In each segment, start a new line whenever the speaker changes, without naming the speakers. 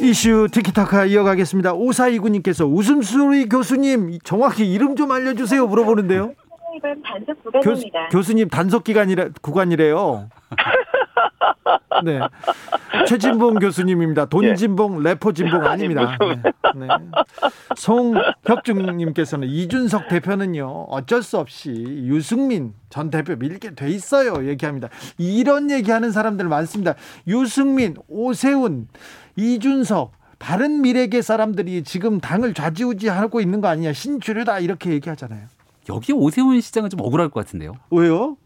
이슈 티키타카 이어가겠습니다. 오사이구님께서 웃음소리 교수님 정확히 이름 좀 알려주세요 물어보는데요.
단속 구간입니다.
교, 수님 단속 기간이라 구간이래요. 네. 최진봉 교수님입니다. 돈진봉, 예. 래퍼 진봉 아닙니다. 네. 네. 송혁중님께서는 이준석 대표는요, 어쩔 수 없이 유승민 전 대표 밀게 돼 있어요. 얘기합니다. 이런 얘기하는 사람들 많습니다. 유승민, 오세훈, 이준석, 바른 미래계 사람들이 지금 당을 좌지우지하고 있는 거 아니냐. 신주류다. 이렇게 얘기하잖아요.
여기 오세훈 시장은 좀 억울할 것 같은데요.
왜요?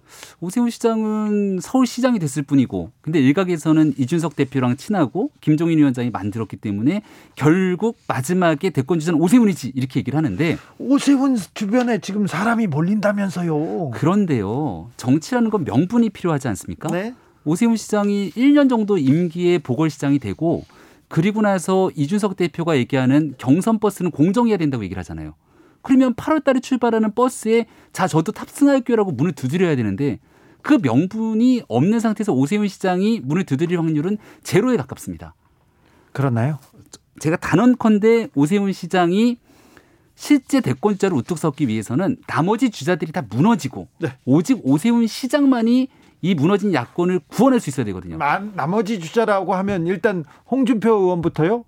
오세훈 시장은 서울시장이 됐을 뿐이고 근데 일각에서는 이준석 대표랑 친하고 김종인 위원장이 만들었기 때문에 결국 마지막에 대권 주자는 오세훈이지 이렇게 얘기를 하는데
오세훈 주변에 지금 사람이 몰린다면서요.
그런데요. 정치라는 건 명분이 필요하지 않습니까? 네? 오세훈 시장이 1년 정도 임기의 보궐시장이 되고 그리고 나서 이준석 대표가 얘기하는 경선 버스는 공정해야 된다고 얘기를 하잖아요. 그러면 8월 달에 출발하는 버스에 자 저도 탑승할게요라고 문을 두드려야 되는데 그 명분이 없는 상태에서 오세훈 시장이 문을 두드릴 확률은 제로에 가깝습니다.
그렇나요?
제가 단언컨대 오세훈 시장이 실제 대권자를 우뚝 섰기 위해서는 나머지 주자들이 다 무너지고 네. 오직 오세훈 시장만이 이 무너진 야권을 구원할 수 있어야 되거든요.
나머지 주자라고 하면 일단 홍준표 의원부터요?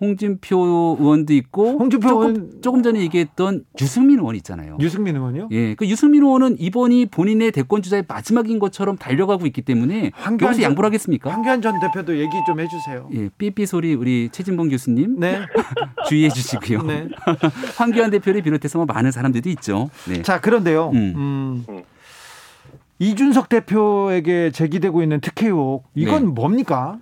홍준표 의원도 있고 홍준표 조금, 의원 조금 전에 얘기했던 유승민 의원 있잖아요.
유승민 의원요?
예, 그 유승민 의원은 이번이 본인의 대권 주자의 마지막인 것처럼 달려가고 있기 때문에 여기서 양보를 하겠습니까?
황교안 전 대표도 얘기 좀 해주세요.
예, 삐삐 소리 우리 최진봉 교수님 네. 주의해 주시고요. 네. 황교안 대표를 비롯해서 뭐 많은 사람들이 있죠.
네. 자 그런데요. 음. 음. 이준석 대표에게 제기되고 있는 특혜 의혹 이건 네. 뭡니까?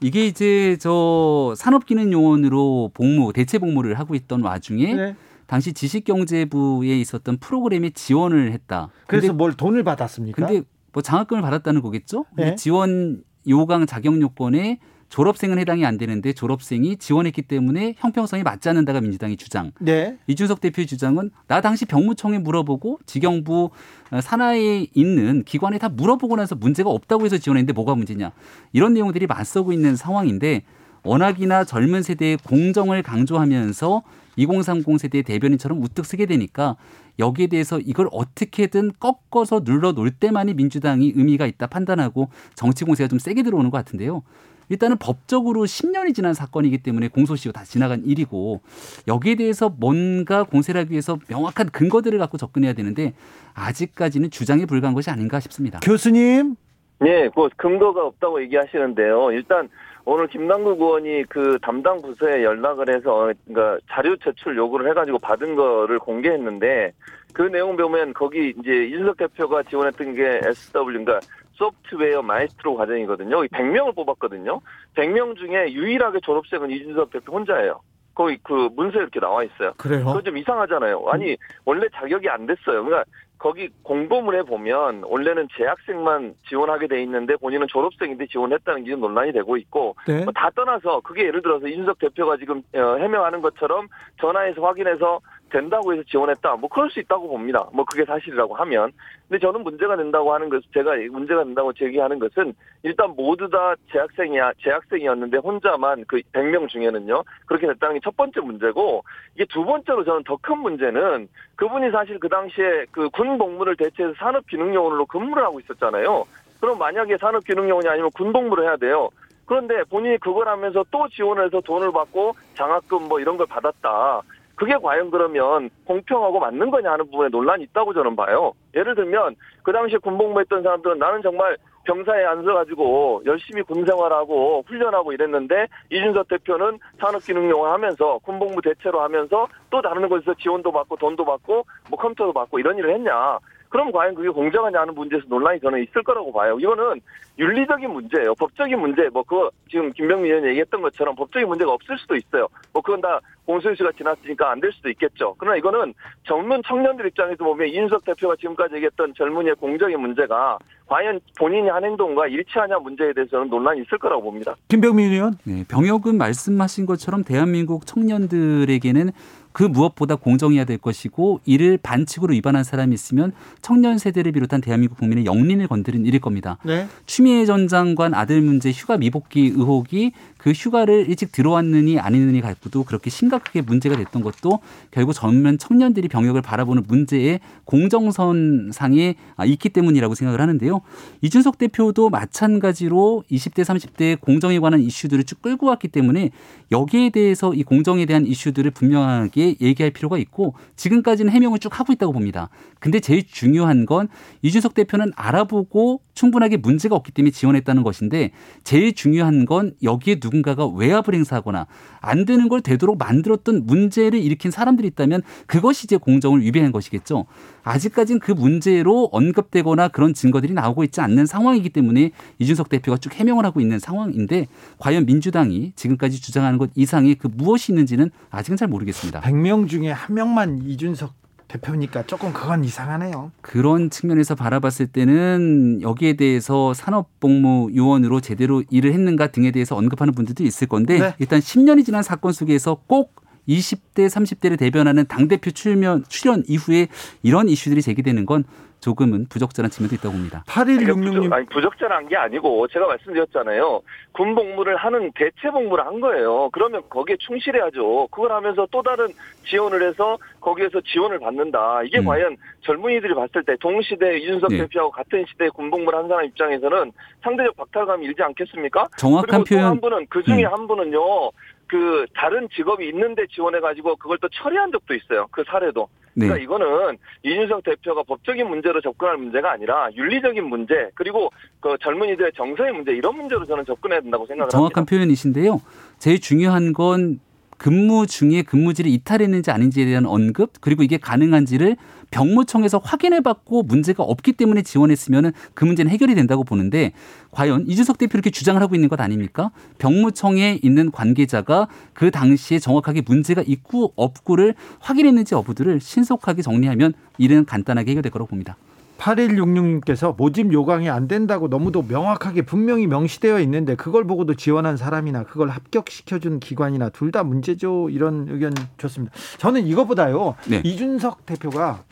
이게 이제 저 산업기능 요원으로 복무 대체 복무를 하고 있던 와중에 네. 당시 지식경제부에 있었던 프로그램에 지원을 했다.
그래서 뭘 돈을 받았습니까?
근데 뭐 장학금을 받았다는 거겠죠? 네. 지원 요강 자격 요건에 졸업생은 해당이 안 되는데 졸업생이 지원했기 때문에 형평성이 맞지 않는다가 민주당의 주장. 네. 이준석 대표의 주장은 나 당시 병무청에 물어보고 지경부 어, 산하에 있는 기관에 다 물어보고 나서 문제가 없다고 해서 지원했는데 뭐가 문제냐. 이런 내용들이 맞서고 있는 상황인데 워낙이나 젊은 세대의 공정을 강조하면서 2030 세대의 대변인처럼 우뚝 쓰게 되니까 여기에 대해서 이걸 어떻게든 꺾어서 눌러 놓을 때만이 민주당이 의미가 있다 판단하고 정치 공세가 좀 세게 들어오는 것 같은데요. 일단은 법적으로 10년이 지난 사건이기 때문에 공소시효 다 지나간 일이고 여기에 대해서 뭔가 공세를 하기 위해서 명확한 근거들을 갖고 접근해야 되는데 아직까지는 주장에 불과한 것이 아닌가 싶습니다.
교수님.
네, 그 근거가 없다고 얘기하시는데요. 일단 오늘 김남국 의원이 그 담당 부서에 연락을 해서 그러니까 자료 제출 요구를 해가지고 받은 거를 공개했는데 그 내용 보면 거기 이제 이준석 대표가 지원했던 게 SW 그러니까 소프트웨어 마에스트로 과정이거든요. 100명을 뽑았거든요. 100명 중에 유일하게 졸업생은 이준석 대표 혼자예요. 거기 그 문서에 이렇게 나와 있어요.
그래요?
그건 좀 이상하잖아요. 아니 원래 자격이 안 됐어요. 그러니까 거기 공고문에 보면 원래는 재학생만 지원하게 돼 있는데 본인은 졸업생인데 지원했다는 게 논란이 되고 있고 네. 뭐다 떠나서 그게 예를 들어서 이준석 대표가 지금 어, 해명하는 것처럼 전화해서 확인해서 된다고 해서 지원했다. 뭐 그럴 수 있다고 봅니다. 뭐 그게 사실이라고 하면. 근데 저는 문제가 된다고 하는 것, 제가 문제가 된다고 제기하는 것은 일단 모두 다 재학생이야, 재학생이었는데 혼자만 그 100명 중에는요. 그렇게 됐다는 게 첫 번째 문제고 이게 두 번째로 저는 더 큰 문제는 그분이 사실 그 당시에 그 군 복무를 대체해서 산업 기능요원으로 근무를 하고 있었잖아요. 그럼 만약에 산업 기능요원이 아니면 군 복무를 해야 돼요. 그런데 본인이 그걸 하면서 또 지원을 해서 돈을 받고 장학금 뭐 이런 걸 받았다. 그게 과연 그러면 공평하고 맞는 거냐 하는 부분에 논란이 있다고 저는 봐요. 예를 들면 그 당시에 군복무했던 사람들은 나는 정말 병사에 앉아가지고 열심히 군 생활하고 훈련하고 이랬는데 이준석 대표는 산업기능용을 하면서 군복무 대체로 하면서 또 다른 곳에서 지원도 받고 돈도 받고 뭐 컴퓨터도 받고 이런 일을 했냐. 그럼 과연 그게 공정하냐 하는 문제에서 논란이 저는 있을 거라고 봐요. 이거는 윤리적인 문제예요. 법적인 문제, 뭐, 그, 지금 김병민 의원이 얘기했던 것처럼 법적인 문제가 없을 수도 있어요. 뭐, 그건 다 공소유수가 지났으니까 안 될 수도 있겠죠. 그러나 이거는 젊은 청년들 입장에서 보면 이준석 대표가 지금까지 얘기했던 젊은이의 공정의 문제가 과연 본인이 한 행동과 일치하냐 문제에 대해서는 논란이 있을 거라고 봅니다.
김병민 의원?
네, 병역은 말씀하신 것처럼 대한민국 청년들에게는 그 무엇보다 공정해야 될 것이고 이를 반칙으로 위반한 사람이 있으면 청년 세대를 비롯한 대한민국 국민의 영린을 건드린 일일 겁니다. 네. 추미애 전 장관 아들 문제 휴가 미복귀 의혹이 그 휴가를 일찍 들어왔느니 아니느니 갖고도 그렇게 심각하게 문제가 됐던 것도 결국 젊은 청년들이 병역을 바라보는 문제의 공정선 상에 있기 때문이라고 생각을 하는데요. 이준석 대표도 마찬가지로 20대 30대 공정에 관한 이슈들을 쭉 끌고 왔기 때문에 여기에 대해서 이 공정에 대한 이슈들을 분명하게 얘기할 필요가 있고 지금까지는 해명을 쭉 하고 있다고 봅니다. 근데 제일 중요한 건 이준석 대표는 알아보고 충분하게 문제가 없기 때문에 지원했다는 것인데 제일 중요한 건 여기에 누군가가 외압을 행사하거나 안 되는 걸 되도록 만들었던 문제를 일으킨 사람들이 있다면 그것이 이제 공정을 위배한 것이겠죠. 아직까지는 그 문제로 언급되거나 그런 증거들이 나오고 있지 않는 상황이기 때문에 이준석 대표가 쭉 해명을 하고 있는 상황인데 과연 민주당이 지금까지 주장하는 것 이상의 그 무엇이 있는지는 아직은 잘 모르겠습니다.
100명 중에 한 명만 이준석 대표니까 조금 그건 이상하네요.
그런 측면에서 바라봤을 때는 여기에 대해서 산업복무요원으로 제대로 일을 했는가 등에 대해서 언급하는 분들도 있을 건데 네. 일단 10년이 지난 사건 속에서 꼭 20대, 30대를 대변하는 당대표 출연, 출연 이후에 이런 이슈들이 제기되는 건 조금은 부적절한 측면도 있다고 봅니다.
8166님.
아니, 부적절한 게 아니고 제가 말씀드렸잖아요. 군 복무를 하는 대체 복무를 한 거예요. 그러면 거기에 충실해야죠. 그걸 하면서 또 다른 지원을 해서 거기에서 지원을 받는다. 이게 음. 과연 젊은이들이 봤을 때 동시대 이준석 네. 대표하고 같은 시대에 군 복무를 한 사람 입장에서는 상대적 박탈감이 일지 않겠습니까?
정확한
그리고
표현.
분은 그 중에 음. 한 분은요. 그 다른 직업이 있는데 지원해 가지고 그걸 또 처리한 적도 있어요. 그 사례도. 그러니까 네. 이거는 이준석 대표가 법적인 문제로 접근할 문제가 아니라 윤리적인 문제 그리고 그 젊은이들의 정서의 문제 이런 문제로 저는 접근해야 된다고 생각을
정확한
합니다.
표현이신데요. 제일 중요한 건 근무 중에 근무지를 이탈했는지 아닌지에 대한 언급 그리고 이게 가능한지를 병무청에서 확인해 받고 문제가 없기 때문에 지원했으면 그 문제는 해결이 된다고 보는데 과연 이준석 대표 이렇게 주장을 하고 있는 것 아닙니까? 병무청에 있는 관계자가 그 당시에 정확하게 문제가 있고 없고를 확인했는지 여부들을 신속하게 정리하면 일은 간단하게 해결될 거라고 봅니다.
8166님께서 모집 요강이 안 된다고 너무도 명확하게 분명히 명시되어 있는데 그걸 보고도 지원한 사람이나 그걸 합격시켜준 기관이나 둘 다 문제죠. 이런 의견 좋습니다. 저는 이것보다요. 네. 이준석 대표가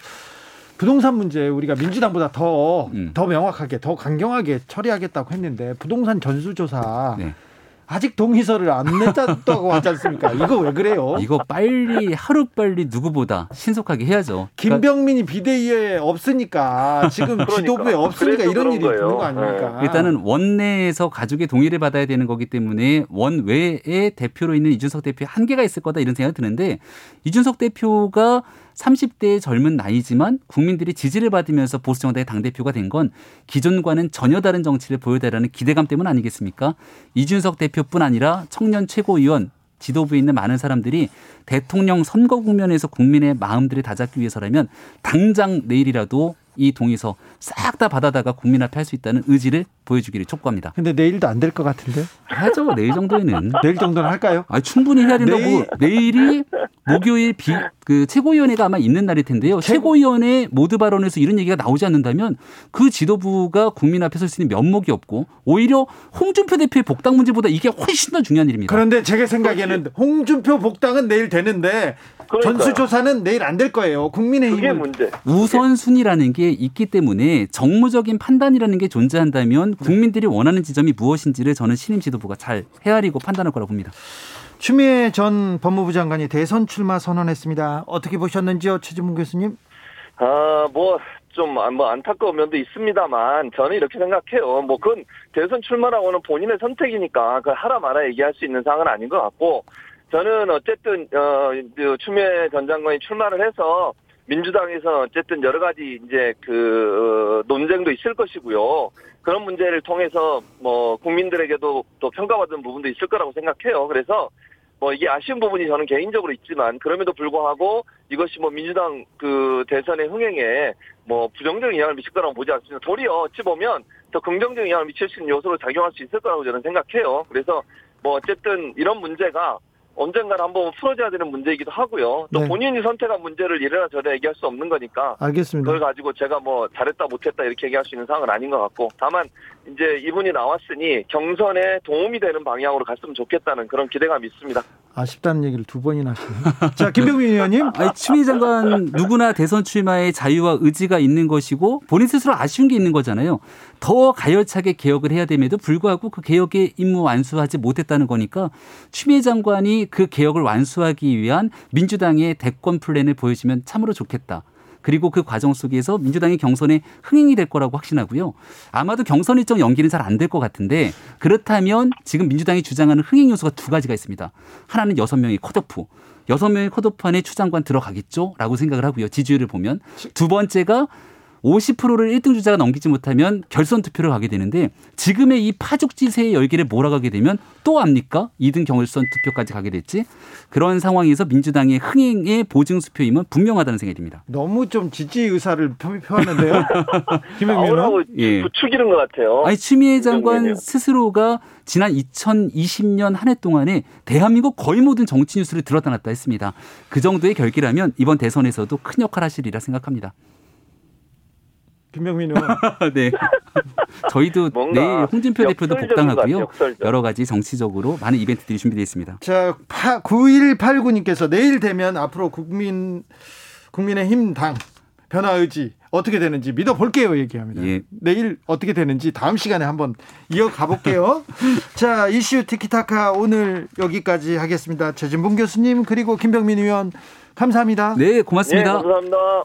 부동산 문제 우리가 민주당보다 더, 음. 더 명확하게, 더 강경하게 처리하겠다고 했는데 부동산 전수조사 네. 아직 동의서를 안 냈다고 하지 않습니까? 이거 왜 그래요?
이거 빨리 하루 빨리 누구보다 신속하게 해야죠.
김병민이 비대위에 없으니까 지금 그러니까. 지도부에 없으니까 이런 일이 있는 거 아닙니까?
네. 일단은 원내에서 가족의 동의를 받아야 되는 거기 때문에 원외에 대표로 있는 이준석 대표 한계가 있을 거다 이런 생각이 드는데 이준석 대표가 30대의 젊은 나이지만 국민들이 지지를 받으면서 보수 정당의 당대표가 된 건 기존과는 전혀 다른 정치를 보여달라는 기대감 때문 아니겠습니까? 이준석 대표뿐 아니라 청년 최고위원 지도부에 있는 많은 사람들이 대통령 선거 국면에서 국민의 마음들을 다잡기 위해서라면 당장 내일이라도 이 동의서 싹 다 받아다가 국민 앞에 할 수 있다는 의지를 보여주기를 촉구합니다.
근데 내일도 안 될 것 같은데?
하죠. 내일 정도에는.
내일 정도는 할까요?
아, 충분히 해야 된다고. 내일. 내일 이 목요일 비, 그 최고위원회가 아마 있는 날일 텐데요. 최고... 위원회 모두 발언에서 이런 얘기가 나오지 않는다면 그 지도부가 국민 앞에 설 수 있는 면목이 없고 오히려 홍준표 대표의 복당 문제보다 이게 훨씬 더 중요한 일입니다.
그런데 제가 생각에는 홍준표 복당은 내일 되는데 그러니까요. 전수조사는 내일 안 될 거예요. 국민의힘
문제.
우선순위라는 게 있기 때문에 정무적인 판단이라는 게 존재한다면 국민들이 원하는 지점이 무엇인지를 저는 신임 지도부가 잘 헤아리고 판단할 거라고 봅니다.
추미애 전 법무부 장관이 대선 출마 선언했습니다. 어떻게 보셨는지요, 최지문 교수님?
아, 뭐, 좀, 아, 뭐, 안타까운 면도 있습니다만, 저는 이렇게 생각해요. 뭐, 그건 대선 출마라고는 본인의 선택이니까, 그 하라 마라 얘기할 수 있는 상황은 아닌 것 같고, 저는 어쨌든 어그 추미애 전 장관이 출마를 해서 민주당에서 어쨌든 여러 가지 이제 그 어, 논쟁도 있을 것이고요. 그런 문제를 통해서 뭐 국민들에게도 또 평가받은 부분도 있을 거라고 생각해요. 그래서 뭐 이게 아쉬운 부분이 저는 개인적으로 있지만 그럼에도 불구하고 이것이 뭐 민주당 그 대선의 흥행에 뭐 부정적인 영향을 미칠 거라고 보지 않습니다. 도리어 어찌 보면 더 긍정적인 영향을 미칠 수 있는 요소로 작용할 수 있을 거라고 저는 생각해요. 그래서 뭐 어쨌든 이런 문제가 언젠가는 한번 풀어져야 되는 문제이기도 하고요. 또 네. 본인이 선택한 문제를 이래라 저래 얘기할 수 없는 거니까.
알겠습니다.
그걸 가지고 제가 뭐 잘했다 못했다 이렇게 얘기할 수 있는 상황은 아닌 것 같고 다만 이제 이분이 나왔으니 경선에 도움이 되는 방향으로 갔으면 좋겠다는 그런 기대감이 있습니다.
아쉽다는 얘기를 두 번이나 하시네요. 자, 김병민 의원님.
아니, 추미애 장관 누구나 대선 출마에 자유와 의지가 있는 것이고 본인 스스로 아쉬운 게 있는 거잖아요. 더 가열차게 개혁을 해야 됨에도 불구하고 그 개혁의 임무 완수하지 못했다는 거니까 추미애 장관이 그 개혁을 완수하기 위한 민주당의 대권 플랜을 보여주면 참으로 좋겠다. 그리고 그 과정 속에서 민주당이 경선에 흥행이 될 거라고 확신하고요. 아마도 경선 일정 연기는 잘 안 될 것 같은데 그렇다면 지금 민주당이 주장하는 흥행 요소가 두 가지가 있습니다. 하나는 여섯 명의 컷오프. 여섯 명의 컷오프 안에 추장관 들어가겠죠? 라고 생각을 하고요. 지지율을 보면. 두 번째가 50%를 1등 주자가 넘기지 못하면 결선 투표를 가게 되는데 지금의 이 파죽지세의 열기를 몰아가게 되면 또 압니까? 2등 경선 투표까지 가게 됐지. 그런 상황에서 민주당의 흥행의 보증 수표임은 분명하다는 생각이 듭니다.
너무 좀 지지 의사를 표하는데요. 김영민은
예. 부추기는 것 같아요.
아니 추미애 장관 스스로가 지난 2020년 한 해 동안에 대한민국 거의 모든 정치 뉴스를 들었다 놨다 했습니다. 그 정도의 결기라면 이번 대선에서도 큰 역할 하시리라 생각합니다.
김명민 의원.
네. 저희도 내일 홍준표 대표도 복당하고요. 여러 가지 정치적으로 많은 이벤트들이 준비되어 있습니다.
자, 9189님께서 내일 되면 앞으로 국민 국민의힘 당 변화 의지 어떻게 되는지 믿어볼게요 얘기합니다. 예. 내일 어떻게 되는지 다음 시간에 한번 이어가 볼게요. 자 이슈 티키타카 오늘 여기까지 하겠습니다. 최진봉 교수님 그리고 김병민 의원 감사합니다.
네 고맙습니다.
네, 감사합니다.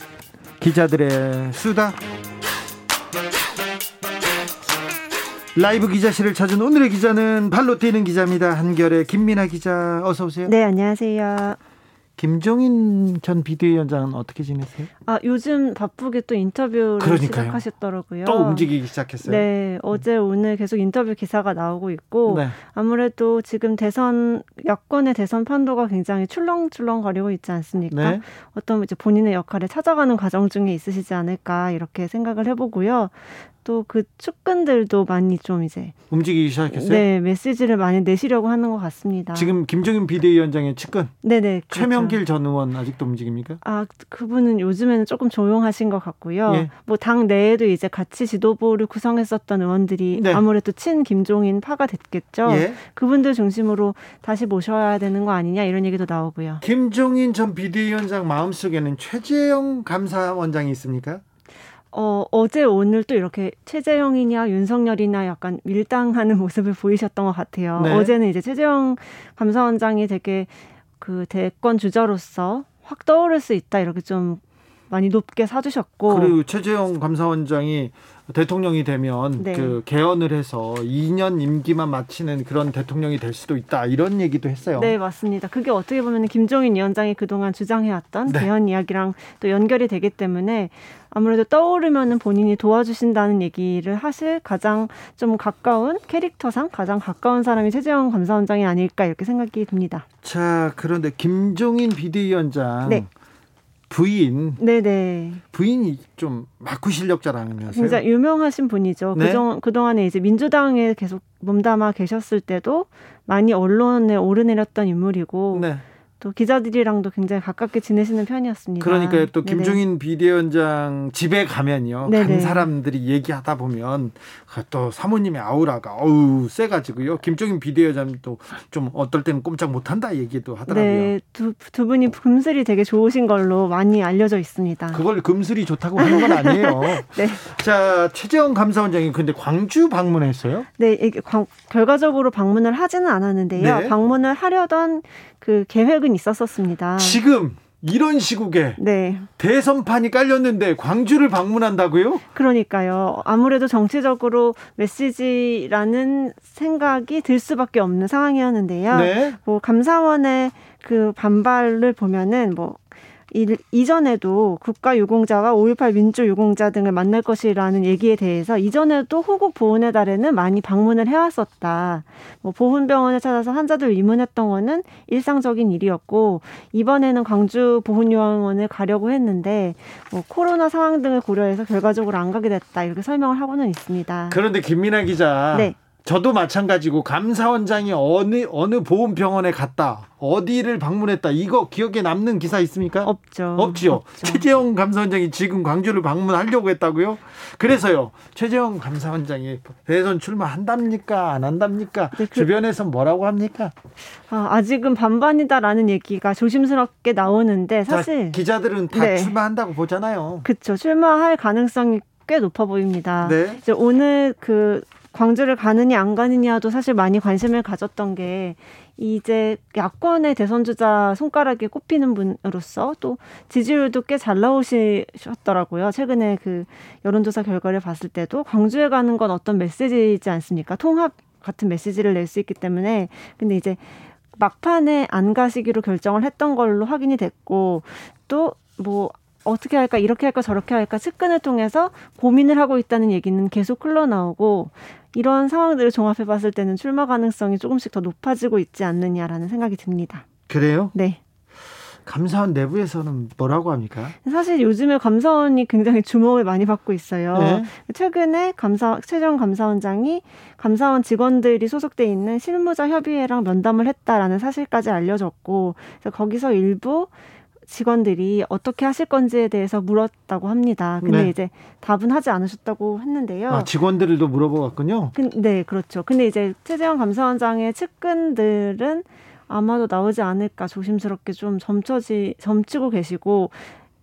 기자들의 수다. 라이브 기자실을 찾은 오늘의 기자는 발로 뛰는 기자입니다. 한결의 김민아 기자 어서 오세요.
네, 안녕하세요.
김종인 전 비대위원장은 어떻게 지내세요?
아 요즘 바쁘게 또 인터뷰를 그러니까요. 시작하셨더라고요.
또 움직이기 시작했어요.
네, 어제 오늘 계속 인터뷰 기사가 나오고 있고 네. 아무래도 지금 대선 야권의 대선 판도가 굉장히 출렁출렁거리고 있지 않습니까? 네. 어떤 이제 본인의 역할을 찾아가는 과정 중에 있으시지 않을까 이렇게 생각을 해보고요. 또 그 측근들도 많이 좀 이제
움직이기 시작했어요.
네, 메시지를 많이 내시려고 하는 것 같습니다.
지금 김정인 비대위원장의 측근,
네네
그렇죠. 최명길 전 의원 아직도 움직입니까?
아 그분은 요즘에는 조금 조용하신 것 같고요. 예. 뭐당 내에도 이제 같이 지도부를 구성했었던 의원들이 네. 아무래도 친 김종인 파가 됐겠죠. 예. 그분들 중심으로 다시 모셔야 되는 거 아니냐 이런 얘기도 나오고요.
김종인 전 비대위원장 마음속에는 최재형 감사원장이 있습니까?
어, 어제 오늘 또 이렇게 최재형이냐 윤석열이냐 약간 밀당하는 모습을 보이셨던 것 같아요. 네. 어제는 이제 최재형 감사원장이 되게 그 대권 주자로서 확 떠오를 수 있다 이렇게 좀 많이 높게 사주셨고
그리고 최재형 감사원장이 대통령이 되면 네. 그 개헌을 해서 2년 임기만 마치는 그런 대통령이 될 수도 있다 이런 얘기도 했어요.
네 맞습니다. 그게 어떻게 보면 김종인 위원장이 그동안 주장해왔던 네. 개헌 이야기랑 또 연결이 되기 때문에 아무래도 떠오르면은 본인이 도와주신다는 얘기를 하실 가장 좀 가까운 캐릭터상 가장 가까운 사람이 최재형 감사원장이 아닐까 이렇게 생각이 듭니다.
자 그런데 김종인 비대위원장. 네. 부인.
네네.
부인이 좀 마쿠 실력자라면서요.
진짜 유명하신 분이죠. 네? 그동, 그동안에 이제 민주당에 계속 몸담아 계셨을 때도 많이 언론에 오르내렸던 인물이고. 네. 또 기자들이랑도 굉장히 가깝게 지내시는 편이었습니다.
그러니까 또 김종인 네네. 비대위원장 집에 가면요. 네네. 간 사람들이 얘기하다 보면 또 사모님의 아우라가 어우 세가지고요. 김종인 비대위원장도 좀 어떨 때는 꼼짝 못한다 얘기도 하더라고요. 네,
두, 두 분이 금슬이 되게 좋으신 걸로 많이 알려져 있습니다.
그걸 금슬이 좋다고 하는 건 아니에요. 네. 자 최재형 감사원장이 근데 광주 방문했어요?
네, 이게 광, 결과적으로 방문을 하지는 않았는데요. 네. 방문을 하려던 그 계획은 있었었습니다.
지금 이런 시국에 네. 대선판이 깔렸는데 광주를 방문한다고요?
그러니까요. 아무래도 정치적으로 메시지라는 생각이 들 수밖에 없는 상황이었는데요. 네. 뭐 감사원의 그 반발을 보면은 뭐 이, 이전에도 국가유공자와 5.18 민주유공자 등을 만날 것이라는 얘기에 대해서 이전에도 호국 보훈의 달에는 많이 방문을 해왔었다. 뭐 보훈병원에 찾아서 환자들 입문했던 거는 일상적인 일이었고 이번에는 광주 보훈요양원을 가려고 했는데 뭐 코로나 상황 등을 고려해서 결과적으로 안 가게 됐다 이렇게 설명을 하고는 있습니다.
그런데 김민아 기자. 네. 저도 마찬가지고 감사원장이 어느 어느 보훈병원에 갔다 어디를 방문했다 이거 기억에 남는 기사 있습니까?
없죠.
없지요. 없죠. 최재형 감사원장이 지금 광주를 방문하려고 했다고요? 그래서요. 최재형 감사원장이 대선 출마한답니까 안 한답니까? 네, 그, 주변에서 뭐라고 합니까?
아, 아직은 반반이다라는 얘기가 조심스럽게 나오는데 사실
자, 기자들은 다 네. 출마한다고 보잖아요.
그렇죠. 출마할 가능성이 꽤 높아 보입니다. 네. 이제 오늘 그 광주를 가느냐 안 가느냐도 사실 많이 관심을 가졌던 게 이제 야권의 대선 주자 손가락에 꼽히는 분으로서 또 지지율도 꽤 잘 나오셨더라고요. 최근에 그 여론조사 결과를 봤을 때도 광주에 가는 건 어떤 메시지이지 않습니까? 통합 같은 메시지를 낼 수 있기 때문에 근데 이제 막판에 안 가시기로 결정을 했던 걸로 확인이 됐고 또뭐 어떻게 할까 이렇게 할까 저렇게 할까 측근을 통해서 고민을 하고 있다는 얘기는 계속 흘러나오고 이런 상황들을 종합해 봤을 때는 출마 가능성이 조금씩 더 높아지고 있지 않느냐라는 생각이 듭니다.
그래요?
네.
감사원 내부에서는 뭐라고 합니까?
사실 요즘에 감사원이 굉장히 주목을 많이 받고 있어요. 네. 최근에 감사 최정 감사원장이 감사원 직원들이 소속돼 있는 실무자 협의회랑 면담을 했다라는 사실까지 알려졌고 거기서 일부 직원들이 어떻게 하실 건지에 대해서 물었다고 합니다. 근데 네. 이제 답은 하지 않으셨다고 했는데요.
아, 직원들도 물어보았군요.
네, 그렇죠. 근데 이제 최재형 감사원장의 측근들은 아마도 나오지 않을까 조심스럽게 좀 점쳐지 점치고 계시고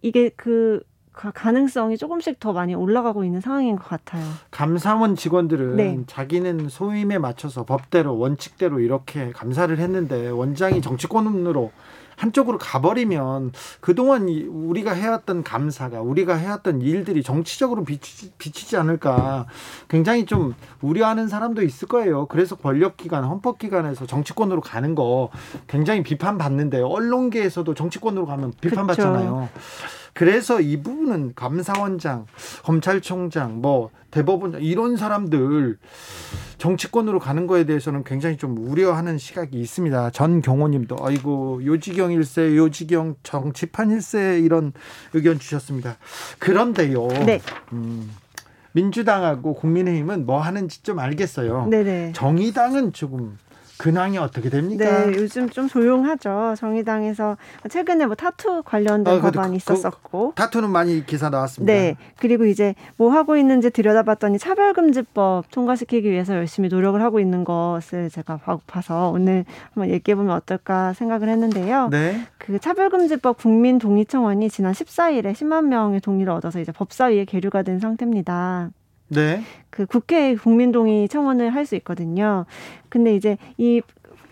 이게 그 가능성이 조금씩 더 많이 올라가고 있는 상황인 것 같아요.
감사원 직원들은 네. 자기는 소임에 맞춰서 법대로 원칙대로 이렇게 감사를 했는데 원장이 정치권으로 한쪽으로 가버리면 그동안 우리가 해왔던 감사가 우리가 해왔던 일들이 정치적으로 비치, 비치지 않을까 굉장히 좀 우려하는 사람도 있을 거예요. 그래서 권력기관, 헌법기관에서 정치권으로 가는 거 굉장히 비판받는데 언론계에서도 정치권으로 가면 비판받잖아요. 그래서 이 부분은 감사원장, 검찰총장, 뭐 대법원장 이런 사람들 정치권으로 가는 거에 대해서는 굉장히 좀 우려하는 시각이 있습니다. 전 경호님도 아이고 요지경 일세, 요지경 정치판 일세 이런 의견 주셨습니다. 그런데요. 네. 음, 민주당하고 국민의힘은 뭐 하는지 좀 알겠어요. 네네. 정의당은 조금 근황이 어떻게 됩니까?
네, 요즘 좀 조용하죠. 정의당에서 최근에 뭐 타투 관련된 어, 법안이 그, 있었었고.
그, 타투는 많이 기사 나왔습니다.
네. 그리고 이제 뭐 하고 있는지 들여다봤더니 차별금지법 통과시키기 위해서 열심히 노력을 하고 있는 것을 제가 봐서 오늘 한번 얘기해 보면 어떨까 생각을 했는데요. 네. 그 차별금지법 국민 동의청원이 지난 14일에 10만 명의 동의를 얻어서 이제 법사위에 계류가 된 상태입니다. 네. 그 국회 국민동의 청원을 할 수 있거든요. 근데 이제 이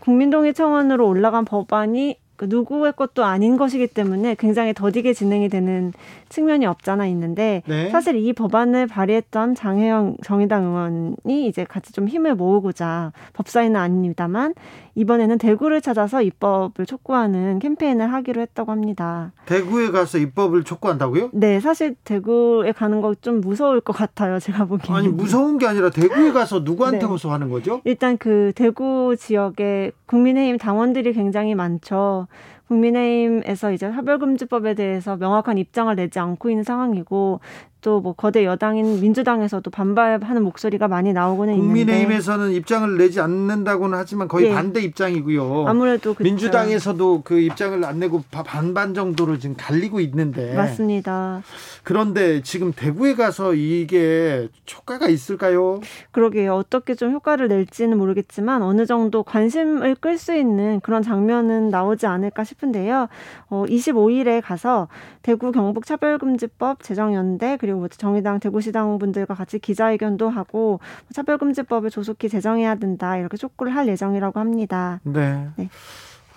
국민동의 청원으로 올라간 법안이 그 누구의 것도 아닌 것이기 때문에 굉장히 더디게 진행이 되는 측면이 없잖아 있는데 네. 사실 이 법안을 발의했던 장혜영 정의당 의원이 이제 같이 좀 힘을 모으고자 법사위는 아닙니다만 이번에는 대구를 찾아서 입법을 촉구하는 캠페인을 하기로 했다고 합니다.
대구에 가서 입법을 촉구한다고요?
네, 사실 대구에 가는 거 좀 무서울 것 같아요. 제가 보기에는.
아니 무서운 게 아니라 대구에 가서 누구한테 네. 호소하는 거죠?
일단 그 대구 지역에 국민의힘 당원들이 굉장히 많죠. 국민의힘에서 이제 차별금지법에 대해서 명확한 입장을 내지 않고 있는 상황이고 또 뭐 거대 여당인 민주당에서도 반발하는 목소리가 많이 나오고는
국민의힘에서는 있는데. 입장을 내지 않는다고는 하지만 거의 예. 반대 입장이고요.
아무래도
그렇죠. 민주당에서도 그 입장을 안 내고 반반 정도로 지금 갈리고 있는데
맞습니다.
그런데 지금 대구에 가서 이게 효과가 있을까요?
그러게요. 어떻게 좀 효과를 낼지는 모르겠지만 어느 정도 관심을 끌 수 있는 그런 장면은 나오지 않을까 싶은데요. 어, 25일에 가서 대구 경북 차별금지법 제정연대 그리고 뭐 정의당 대구시당 분들과 같이 기자회견도 하고 차별금지법을 조속히 제정해야 된다 이렇게 촉구를 할 예정이라고 합니다.
네. 네.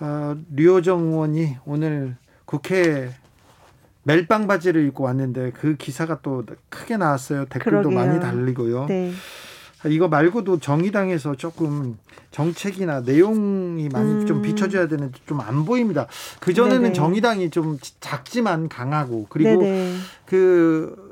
어, 류호정 의원이 오늘 국회 멜빵 바지를 입고 왔는데 그 기사가 또 크게 나왔어요. 댓글도 그러게요. 많이 달리고요. 네. 이거 말고도 정의당에서 조금 정책이나 내용이 많이 음. 좀 비춰져야 되는데 좀 안 보입니다. 그 전에는 정의당이 좀 작지만 강하고 그리고 네네. 그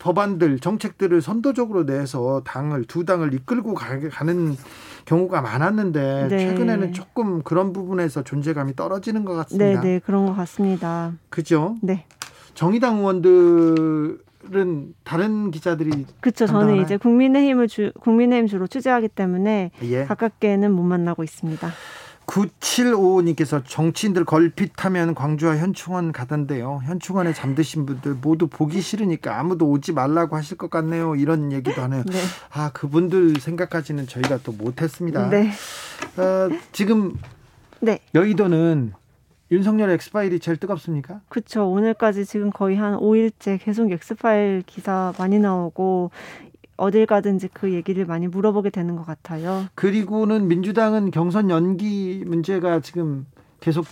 법안들 정책들을 선도적으로 내서 당을 두 당을 이끌고 가는 경우가 많았는데 네. 최근에는 조금 그런 부분에서 존재감이 떨어지는 것 같습니다.
네, 네 그런 것 같습니다.
그죠?
네.
정의당 의원들 은 다른 기자들이
그렇죠. 저는 이제 국민의힘을 주 국민의힘 주로 취재하기 때문에 예. 가깝게는 못 만나고 있습니다.
9755님께서 정치인들 걸핏하면 광주와 현충원 가던데요. 현충원에 잠드신 분들 모두 보기 싫으니까 아무도 오지 말라고 하실 것 같네요. 이런 얘기도 하네요. 네. 아 그분들 생각까지는 저희가 또 못했습니다. 네. 어, 지금 네. 여의도는 윤석열 엑스파일이 제일 뜨겁습니까?
그렇죠. 오늘까지 지금 거의 한 5일째 계속 엑스파일 기사 많이 나오고 어딜 가든지 그 얘기를 많이 물어보게 되는 것 같아요.
그리고는 민주당은 경선 연기 문제가 지금 계속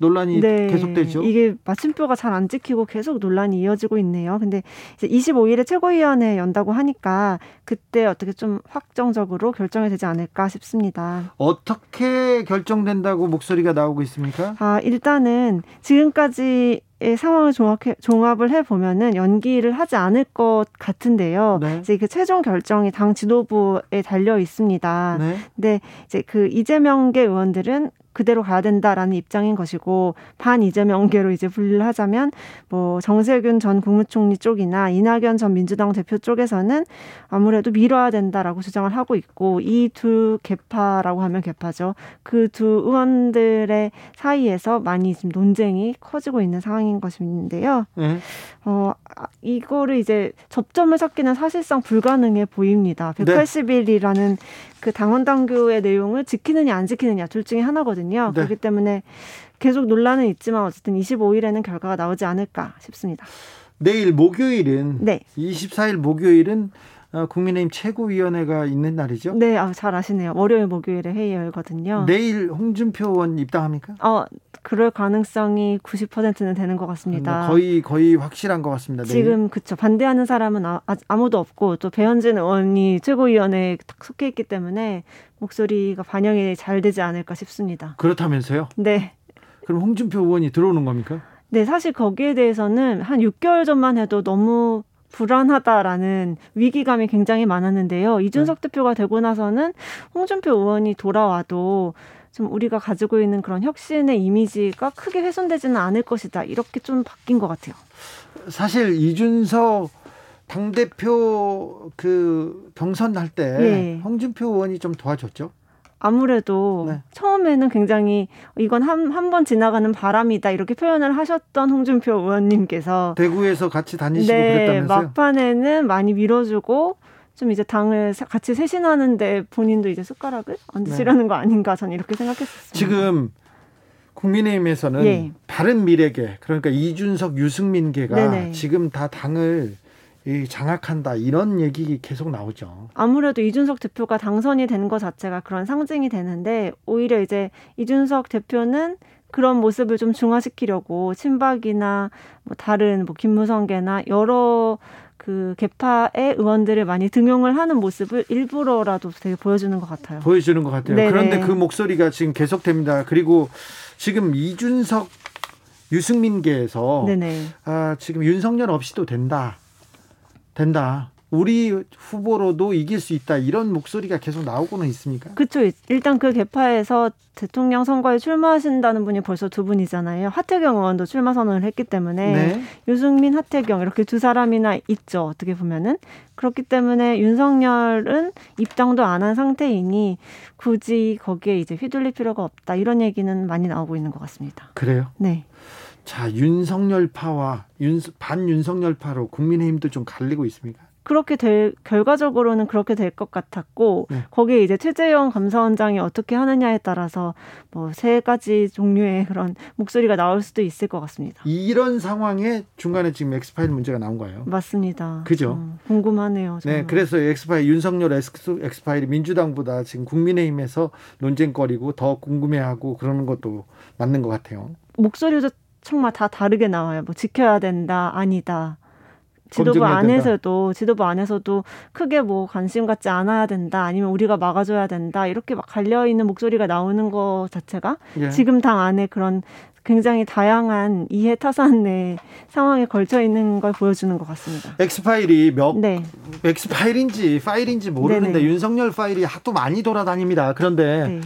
논란이 네, 계속되죠.
이게 마침표가 잘 안 찍히고 계속 논란이 이어지고 있네요. 근데 이제 25일에 최고위원회 연다고 하니까 그때 어떻게 좀 확정적으로 결정이 되지 않을까 싶습니다.
어떻게 결정된다고 목소리가 나오고 있습니까?
아, 일단은 지금까지 상황을 종합해, 종합을 해보면은 연기를 하지 않을 것 같은데요. 네. 이제 그 최종 결정이 당 지도부에 달려 있습니다. 네. 근데 이제 그 이재명계 의원들은 그대로 가야 된다라는 입장인 것이고 반 이재명계로 이제 분류를 하자면 뭐 정세균 전 국무총리 쪽이나 이낙연 전 민주당 대표 쪽에서는 아무래도 미뤄야 된다라고 주장을 하고 있고 이 두 개파라고 하면 개파죠. 그 두 의원들의 사이에서 많이 지금 논쟁이 커지고 있는 상황인 것인데요. 네. 어 이거를 이제 접점을 찾기는 사실상 불가능해 보입니다. 180일이라는 네. 그 당원 당규의 내용을 지키느냐 안 지키느냐 둘 중에 하나거든요. 네. 그렇기 때문에 계속 논란은 있지만 어쨌든 25일에는 결과가 나오지 않을까 싶습니다.
내일 목요일은 네. 24일 목요일은 어, 국민의힘 최고위원회가 있는 날이죠?
네, 아, 잘 아시네요. 월요일, 목요일에 회의 열거든요.
내일 홍준표 의원 입당합니까?
어, 그럴 가능성이 90%는 되는 것 같습니다.
뭐 거의 거의 확실한 것 같습니다.
내일. 지금 그쵸 반대하는 사람은 아, 아무도 없고 또 배현진 의원이 최고위원회에 딱 속해 있기 때문에 목소리가 반영이 잘 되지 않을까 싶습니다.
그렇다면서요?
네.
그럼 홍준표 의원이 들어오는 겁니까?
네, 사실 거기에 대해서는 한 6개월 전만 해도 너무 불안하다라는 위기감이 굉장히 많았는데요. 이준석 네. 대표가 되고 나서는 홍준표 의원이 돌아와도 좀 우리가 가지고 있는 그런 혁신의 이미지가 크게 훼손되지는 않을 것이다. 이렇게 좀 바뀐 것 같아요.
사실 이준석 당대표 그 경선 할 때 예. 홍준표 의원이 좀 도와줬죠.
아무래도 네. 처음에는 굉장히 이건 한 한 번 지나가는 바람이다 이렇게 표현을 하셨던 홍준표 의원님께서
대구에서 같이 다니시고 네, 그랬다면서요?
막판에는 많이 밀어주고 좀 이제 당을 같이 쇄신하는데 본인도 이제 숟가락을 얹으시려는 네. 거 아닌가 저는 이렇게 생각했었습니다.
지금 국민의힘에서는 예. 바른 미래계 그러니까 이준석 유승민계가 네네. 지금 다 당을 이 장악한다 이런 얘기 계속 나오죠.
아무래도 이준석 대표가 당선이 된 것 자체가 그런 상징이 되는데 오히려 이제 이준석 대표는 그런 모습을 좀 중화시키려고 친박이나 뭐 다른 뭐 김무성계나 여러 그 개파의 의원들을 많이 등용을 하는 모습을 일부러라도 되게 보여주는 것 같아요.
보여주는 것 같아요. 네네. 그런데 그 목소리가 지금 계속됩니다. 그리고 지금 이준석 유승민계에서 아, 지금 윤석열 없이도 된다. 된다. 우리 후보로도 이길 수 있다 이런 목소리가 계속 나오고는 있습니까?
그렇죠. 일단 그 개파에서 대통령 선거에 출마하신다는 분이 벌써 두 분이잖아요. 하태경 의원도 출마 선언을 했기 때문에 네. 유승민, 하태경 이렇게 두 사람이나 있죠. 어떻게 보면은 그렇기 때문에 윤석열은 입장도 안 한 상태이니 굳이 거기에 이제 휘둘릴 필요가 없다 이런 얘기는 많이 나오고 있는 것 같습니다.
그래요?
네.
자 윤석열파와 윤, 반윤석열파로 국민의힘도 좀 갈리고 있습니까?
그렇게 될 결과적으로는 그렇게 될 것 같았고 네. 거기에 이제 최재형 감사원장이 어떻게 하느냐에 따라서 뭐 세 가지 종류의 그런 목소리가 나올 수도 있을 것 같습니다.
이런 상황에 중간에 지금 엑스파일 문제가 나온 거예요.
맞습니다.
그죠? 어,
궁금하네요.
네, 정말. 네, 그래서 엑스파일 윤석열 엑스파일이 민주당보다 지금 국민의힘에서 논쟁거리고 더 궁금해하고 그러는 것도 맞는 것 같아요.
목소리도 정말 다 다르게 나와요. 뭐 지켜야 된다, 아니다. 지도부 안에서도 된다. 지도부 안에서도 크게 뭐 관심 갖지 않아야 된다 아니면 우리가 막아줘야 된다 이렇게 막 갈려 있는 목소리가 나오는 것 자체가 예. 지금 당 안에 그런 굉장히 다양한 이해 타산의 상황에 걸쳐 있는 걸 보여주는 것 같습니다.
엑스파일이 몇 네. 엑스파일인지 파일인지 모르는데 네네. 윤석열 파일이 하도 많이 돌아다닙니다. 그런데 네.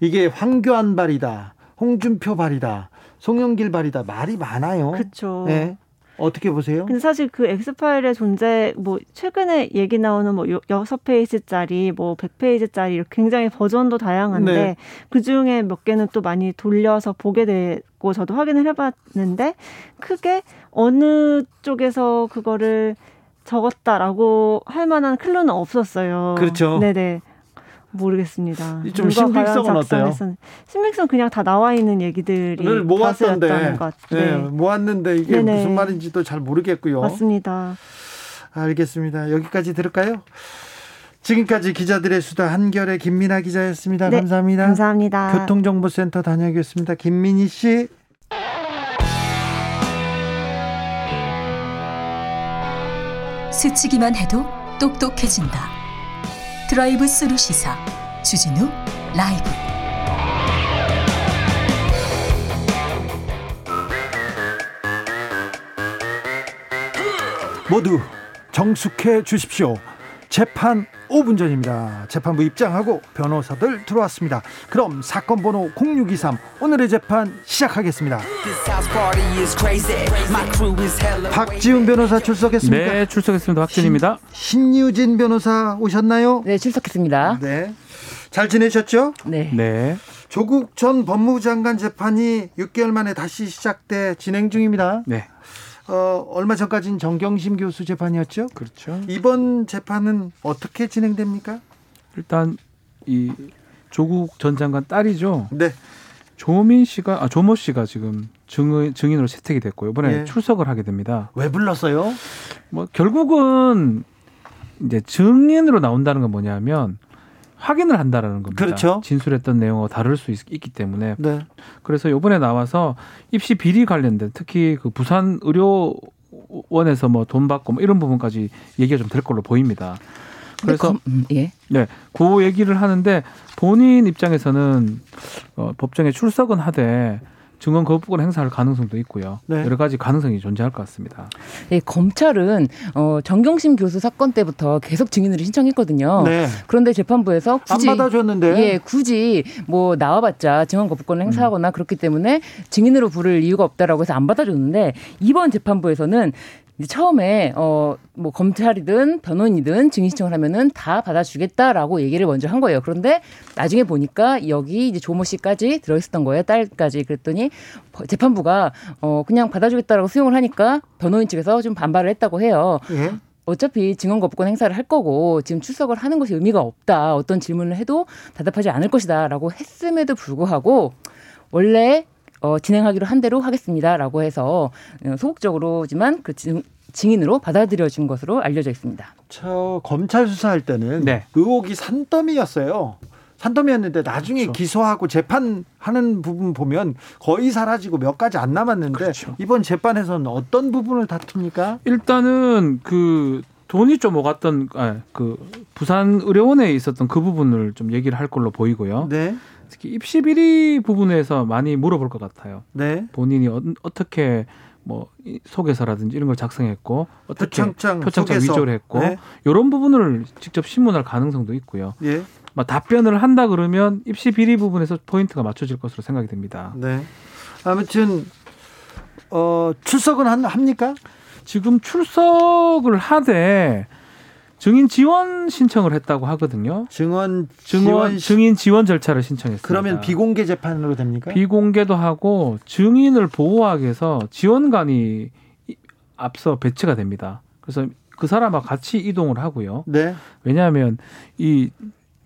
이게 황교안 발이다, 홍준표 발이다, 송영길 발이다 말이 많아요.
그렇죠.
네. 어떻게 보세요?
근데 사실 그 엑스파일의 존재 뭐 최근에 얘기 나오는 뭐 여섯 페이지짜리 뭐 백페이지짜리 이렇게 굉장히 버전도 다양한데 네. 그중에 몇 개는 또 많이 돌려서 보게 되고 저도 확인을 해 봤는데 크게 어느 쪽에서 그거를 적었다라고 할 만한 클루는 없었어요.
그렇죠.
네네. 모르겠습니다.
좀 신빙성은 어때요?
신빙성 그냥 다 나와 있는 얘기들이 모았던데, 것
네. 네. 모았는데 이게 네네. 무슨 말인지도 잘 모르겠고요.
맞습니다.
알겠습니다. 여기까지 들을까요? 지금까지 기자들의 수다 한결의 김민아 기자였습니다. 네, 감사합니다.
감사합니다.
교통정보센터 다녀오겠습니다. 김민희 씨.
스치기만 해도 똑똑해진다. 드라이브 스루 시사 주진우 라이브
모두 정숙해 주십시오. 재판 5분 전입니다. 재판부 입장하고 변호사들 들어왔습니다. 그럼 사건 번호 0623 오늘의 재판 시작하겠습니다. 박지훈 변호사 출석했습니까?
네, 출석했습니다. 박진입니다.
신, 유진 변호사 오셨나요?
네, 출석했습니다.
네. 잘 지내셨죠?
네.
네.
조국 전 법무부 장관 재판이 6개월 만에 다시 시작돼 진행 중입니다.
네.
어, 얼마 전까지는 정경심 교수 재판이었죠?
그렇죠.
이번 재판은 어떻게 진행됩니까?
일단 이 조국 전 장관 딸이죠.
네.
조민 씨가 아 조모 씨가 지금 증인 증인으로 채택이 됐고요. 이번에 네. 출석을 하게 됩니다.
왜 불렀어요?
뭐 결국은 이제 증인으로 나온다는 건 뭐냐면 확인을 한다라는 겁니다.
그렇죠.
진술했던 내용과 다를 수 있, 기 때문에.
네.
그래서 이번에 나와서 입시 비리 관련된 특히 그 부산 의료원에서 뭐 돈 받고 뭐 이런 부분까지 얘기가 좀 될 걸로 보입니다. 그래서 검,
음, 예.
네, 그 얘기를 하는데 본인 입장에서는 어, 법정에 출석은 하되 증언 거부권 행사할 가능성도 있고요. 네. 여러 가지 가능성이 존재할 것 같습니다.
네, 검찰은 어, 정경심 교수 사건 때부터 계속 증인을 신청했거든요.
네.
그런데 재판부에서 굳이
안 받아줬는데
예, 굳이 뭐 나와봤자 증언 거부권을 행사하거나 음. 그렇기 때문에 증인으로 부를 이유가 없다라고 해서 안 받아줬는데 이번 재판부에서는 처음에 어 뭐 검찰이든 변호인이든 증인 신청을 하면은 다 받아주겠다라고 얘기를 먼저 한 거예요. 그런데 나중에 보니까 여기 이제 조모 씨까지 들어 있었던 거예요. 딸까지 그랬더니 재판부가 어 그냥 받아주겠다라고 수용을 하니까 변호인 측에서 좀 반발을 했다고 해요.
예?
어차피 증언 거부권 행사를 할 거고 지금 출석을 하는 것이 의미가 없다. 어떤 질문을 해도 대답하지 않을 것이다라고 했음에도 불구하고 원래 어, 진행하기로 한 대로 하겠습니다라고 해서 어, 소극적으로지만 그 증, 증인으로 받아들여진 것으로 알려져 있습니다.
저 검찰 수사할 때는 네. 의혹이 산더미였어요. 산더미였는데 나중에 그렇죠. 기소하고 재판하는 부분 보면 거의 사라지고 몇 가지 안 남았는데 그렇죠. 이번 재판에서는 어떤 부분을 다툽니까?
일단은 그 돈이 좀 오갔던 아, 그 부산 의료원에 있었던 그 부분을 좀 얘기를 할 걸로 보이고요.
네.
특히 입시 비리 부분에서 많이 물어볼 것 같아요.
네.
본인이 어, 떻게 뭐 속에서라든지 이런 걸 작성했고
어떻게 표창장,
표창장 위조를 했고 네. 이런 부분을 직접 신문할 가능성도 있고요. 예. 뭐 답변을 한다 그러면 입시 비리 부분에서 포인트가 맞춰질 것으로 생각이 됩니다.
네. 아무튼 어, 출석은 합니까?
지금 출석을 하되 증인 지원 신청을 했다고 하거든요.
증언
증언 증인 지원 절차를 신청했습니다.
그러면 비공개 재판으로 됩니까?
비공개도 하고 증인을 보호하기 위해서 지원관이 앞서 배치가 됩니다. 그래서 그 사람과 같이 이동을 하고요. 네. 왜냐하면 이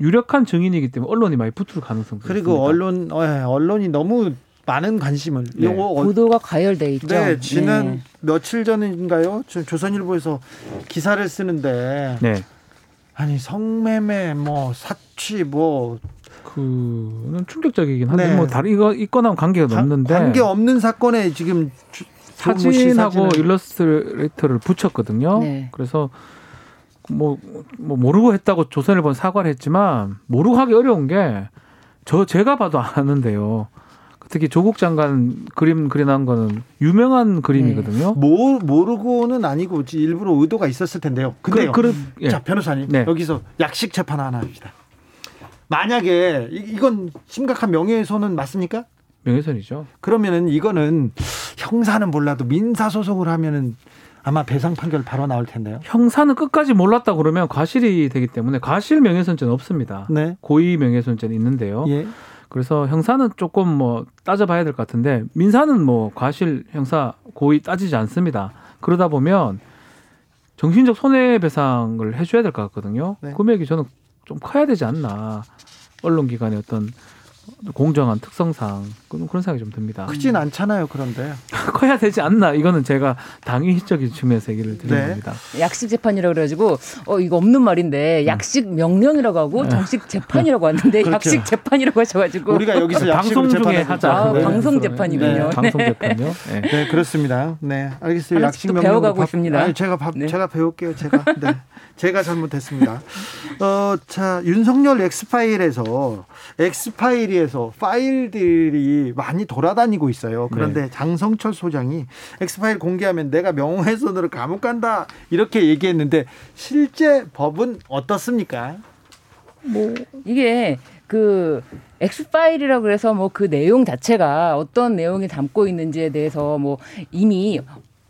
유력한 증인이기 때문에 언론이 많이 붙을 가능성도
그리고
있습니다.
언론 어, 언론이 너무 많은 관심을
네. 요거 보도가 과열돼 있죠.
네, 지난 네. 며칠 전인가요? 조선일보에서 기사를 쓰는데 네. 아니 성매매 뭐 사취 뭐
그는 충격적이긴 한데 네. 뭐 다른 이거 있거나 관계가 없는데
관계 없는 사건에 지금
사진하고 일러스트레이터를 붙였거든요. 네. 그래서 뭐, 뭐 모르고 했다고 조선일보는 사과를 했지만 모르고 하기 어려운 게 저 제가 봐도 아는데요. 특히 조국 장관 그림 그려놓은 거는 유명한 그림이거든요.
네. 모, 모르고는 아니고 일부러 의도가 있었을 텐데요. 근데요. 그, 그, 예. 자 변호사님 네. 여기서 약식 재판 하나 합니다. 만약에 이건 심각한 명예훼손은 맞습니까?
명예훼손이죠.
그러면은 이거는 형사는 몰라도 민사 소송을 하면은 아마 배상 판결 바로 나올 텐데요.
형사는 끝까지 몰랐다 그러면 과실이 되기 때문에 과실 명예훼손죄는 없습니다. 네. 고의 명예훼손죄는 있는데요. 예. 그래서 형사는 조금 뭐 따져봐야 될 것 같은데 민사는 뭐 과실 형사 고의 따지지 않습니다. 그러다 보면 정신적 손해배상을 해줘야 될 것 같거든요. 네. 금액이 저는 좀 커야 되지 않나. 언론기관의 어떤 공정한 특성상 그런 생각이 좀 듭니다.
크진 않잖아요. 그런데
커야 되지 않나 이거는 제가 당위적인 측면에서 얘기를 드린 네. 겁니다.
약식 재판이라고 그래가지고 어 이거 없는 말인데 음. 약식 명령이라고 하고 네. 정식 재판이라고 하는데 그렇죠. 약식 재판이라고 하셔가지고
우리가 여기서
방송 중에 하자
아, 네. 방송 재판이군요. 네.
방송 재판요.
네. 네. 그렇습니다. 네 알겠어요.
약식 명령 배워가고 밥, 있습니다.
아니, 제가 밥 네. 제가 배울게요. 제가 네. 제가 잘못했습니다. 어, 자 윤석열 엑스파일에서 엑스파일 에서 파일들이 많이 돌아다니고 있어요. 그런데 네. 장성철 소장이 엑스파일 공개하면 내가 명예훼손으로 감옥 간다 이렇게 얘기했는데 실제 법은 어떻습니까?
뭐 이게 그 엑스파일이라고 그래서 뭐 그 내용 자체가 어떤 내용이 담고 있는지에 대해서 뭐 이미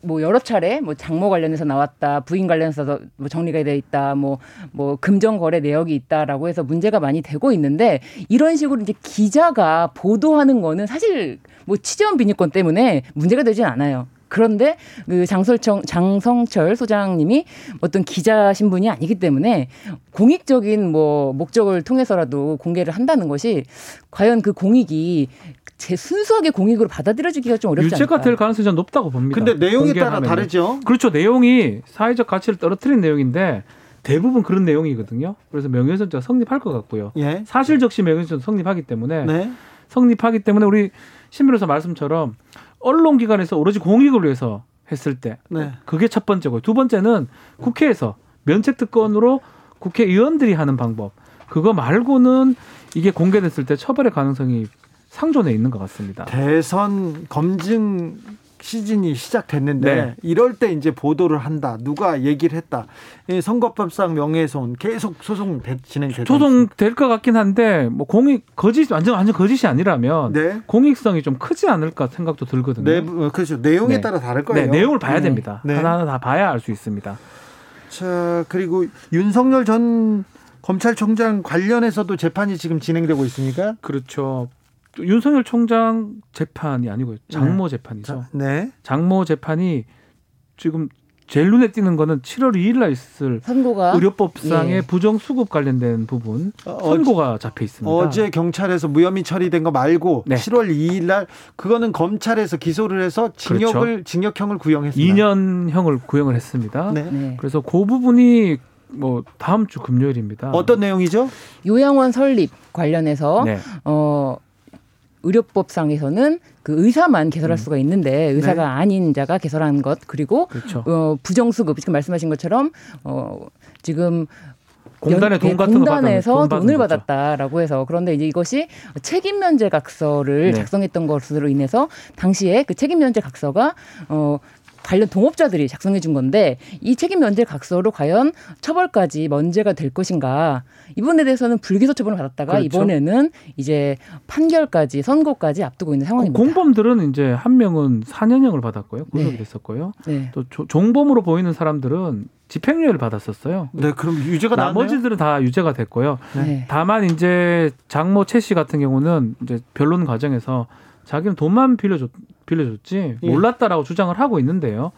뭐 여러 차례 뭐 장모 관련해서 나왔다, 부인 관련해서 뭐 정리가 돼 있다, 뭐뭐 뭐 금전 거래 내역이 있다라고 해서 문제가 많이 되고 있는데 이런 식으로 이제 기자가 보도하는 거는 사실 뭐 취재원 비니권 때문에 문제가 되진 않아요. 그런데 그 장설청 장성철 소장님이 어떤 기자 신분이 아니기 때문에 공익적인 뭐 목적을 통해서라도 공개를 한다는 것이 과연 그 공익이 제 순수하게 공익으로 받아들여지기가 좀 어렵지
유죄가 될 가능성이 좀 높다고 봅니다.
근데 내용에 따라 다르죠.
그렇죠. 내용이 사회적 가치를 떨어뜨린 내용인데 대부분 그런 내용이거든요. 그래서 명예훼손죄가 성립할 것 같고요. 예. 사실적시 명예훼손 성립하기 때문에 네. 성립하기 때문에 우리 신 변호사 말씀처럼 언론기관에서 오로지 공익을 위해서 했을 때 네. 그게 첫 번째고 두 번째는 국회에서 면책특권으로 국회의원들이 하는 방법 그거 말고는 이게 공개됐을 때 처벌의 가능성이 상존해 있는 것 같습니다.
대선 검증 시즌이 시작됐는데 네. 이럴 때 이제 보도를 한다. 누가 얘기를 했다. 선거법상 명예훼손 계속 소송 진행되다.
소송 될 것 같긴 한데 뭐 공익 거짓 완전 완전 거짓이 아니라면 네. 공익성이 좀 크지 않을까 생각도 들거든요.
네, 그렇죠. 내용에 네. 따라 다를 거예요.
네, 내용을 봐야 네. 됩니다. 네. 하나하나 다 봐야 알 수 있습니다.
자, 그리고 윤석열 전 검찰총장 관련해서도 재판이 지금 진행되고 있습니까?
그렇죠. 윤석열 총장 재판이 아니고요. 장모 네. 재판이죠. 네. 장모 재판이 지금 제일 눈에 띄는 거는 7월 2일 날 있을 선고가? 의료법상의 예. 부정 수급 관련된 부분 어, 선고가 잡혀 있습니다.
어제 경찰에서 무혐의 처리된 거 말고 네. 7월 2일 날 그거는 검찰에서 기소를 해서 징역을 그렇죠. 징역형을 구형했습니다.
2년형을 구형을 했습니다. 네. 네. 그래서 그 부분이 뭐 다음 주 금요일입니다.
어떤 내용이죠?
요양원 설립 관련해서 네. 어 의료법상에서는 그 의사만 개설할 음. 수가 있는데 의사가 네. 아닌 자가 개설한 것 그리고 그렇죠. 어, 부정수급 지금 말씀하신 것처럼 어, 지금
공단에 돈 같은
공단에서 돈 돈을 받았다라고 해서 그런데 이제 이것이 책임 면제 각서를 네. 작성했던 것으로 인해서 당시에 그 책임 면제 각서가 어 관련 동업자들이 작성해 준 건데 이 책임 면제 각서로 과연 처벌까지 면제가 될 것인가 이 부분에 대해서는 불기소 처분을 받았다가 그렇죠. 이번에는 이제 판결까지 선고까지 앞두고 있는 상황입니다.
공범들은 이제 한 명은 4년형을 받았고요. 구속이 네. 됐었고요. 네. 또 종범으로 보이는 사람들은 집행유예를 받았었어요.
네, 그럼 유죄가
나머지들은 다 유죄가 됐고요. 네. 다만 이제 장모 최 씨 같은 경우는 이제 변론 과정에서 자기는 돈만 빌려줬 빌려줬지 예. 몰랐다라고 주장을 하고 있는데요.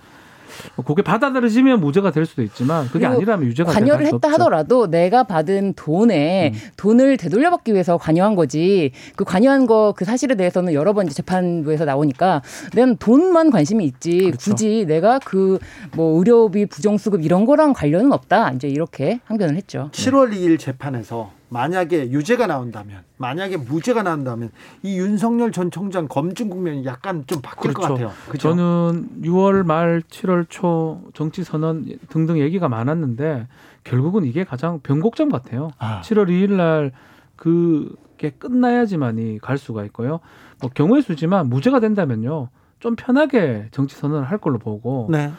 그게 받아들여지면 무죄가 될 수도 있지만 그게 아니라면 유죄가
관여를 했다 없죠. 하더라도 내가 받은 돈에 음. 돈을 되돌려받기 위해서 관여한 거지 그 관여한 거 그 사실에 대해서는 여러 번 재판부에서 나오니까 내가 돈만 관심이 있지 그렇죠. 굳이 내가 그 뭐 의료비 부정수급 이런 거랑 관련은 없다 이제 이렇게 항변을 했죠.
7월 2일 재판에서 만약에 유죄가 나온다면, 만약에 무죄가 나온다면 이 윤석열 전 총장 검증 국면이 약간 좀 바뀔 그렇죠. 것 같아요.
그렇죠? 저는 6월 말 7월 초 정치 선언 등등 얘기가 많았는데 결국은 이게 가장 변곡점 같아요. 아. 7월 2일 날 그게 끝나야지만이 갈 수가 있고요. 뭐 경우의 수지만 무죄가 된다면요. 좀 편하게 정치 선언을 할 걸로 보고 네.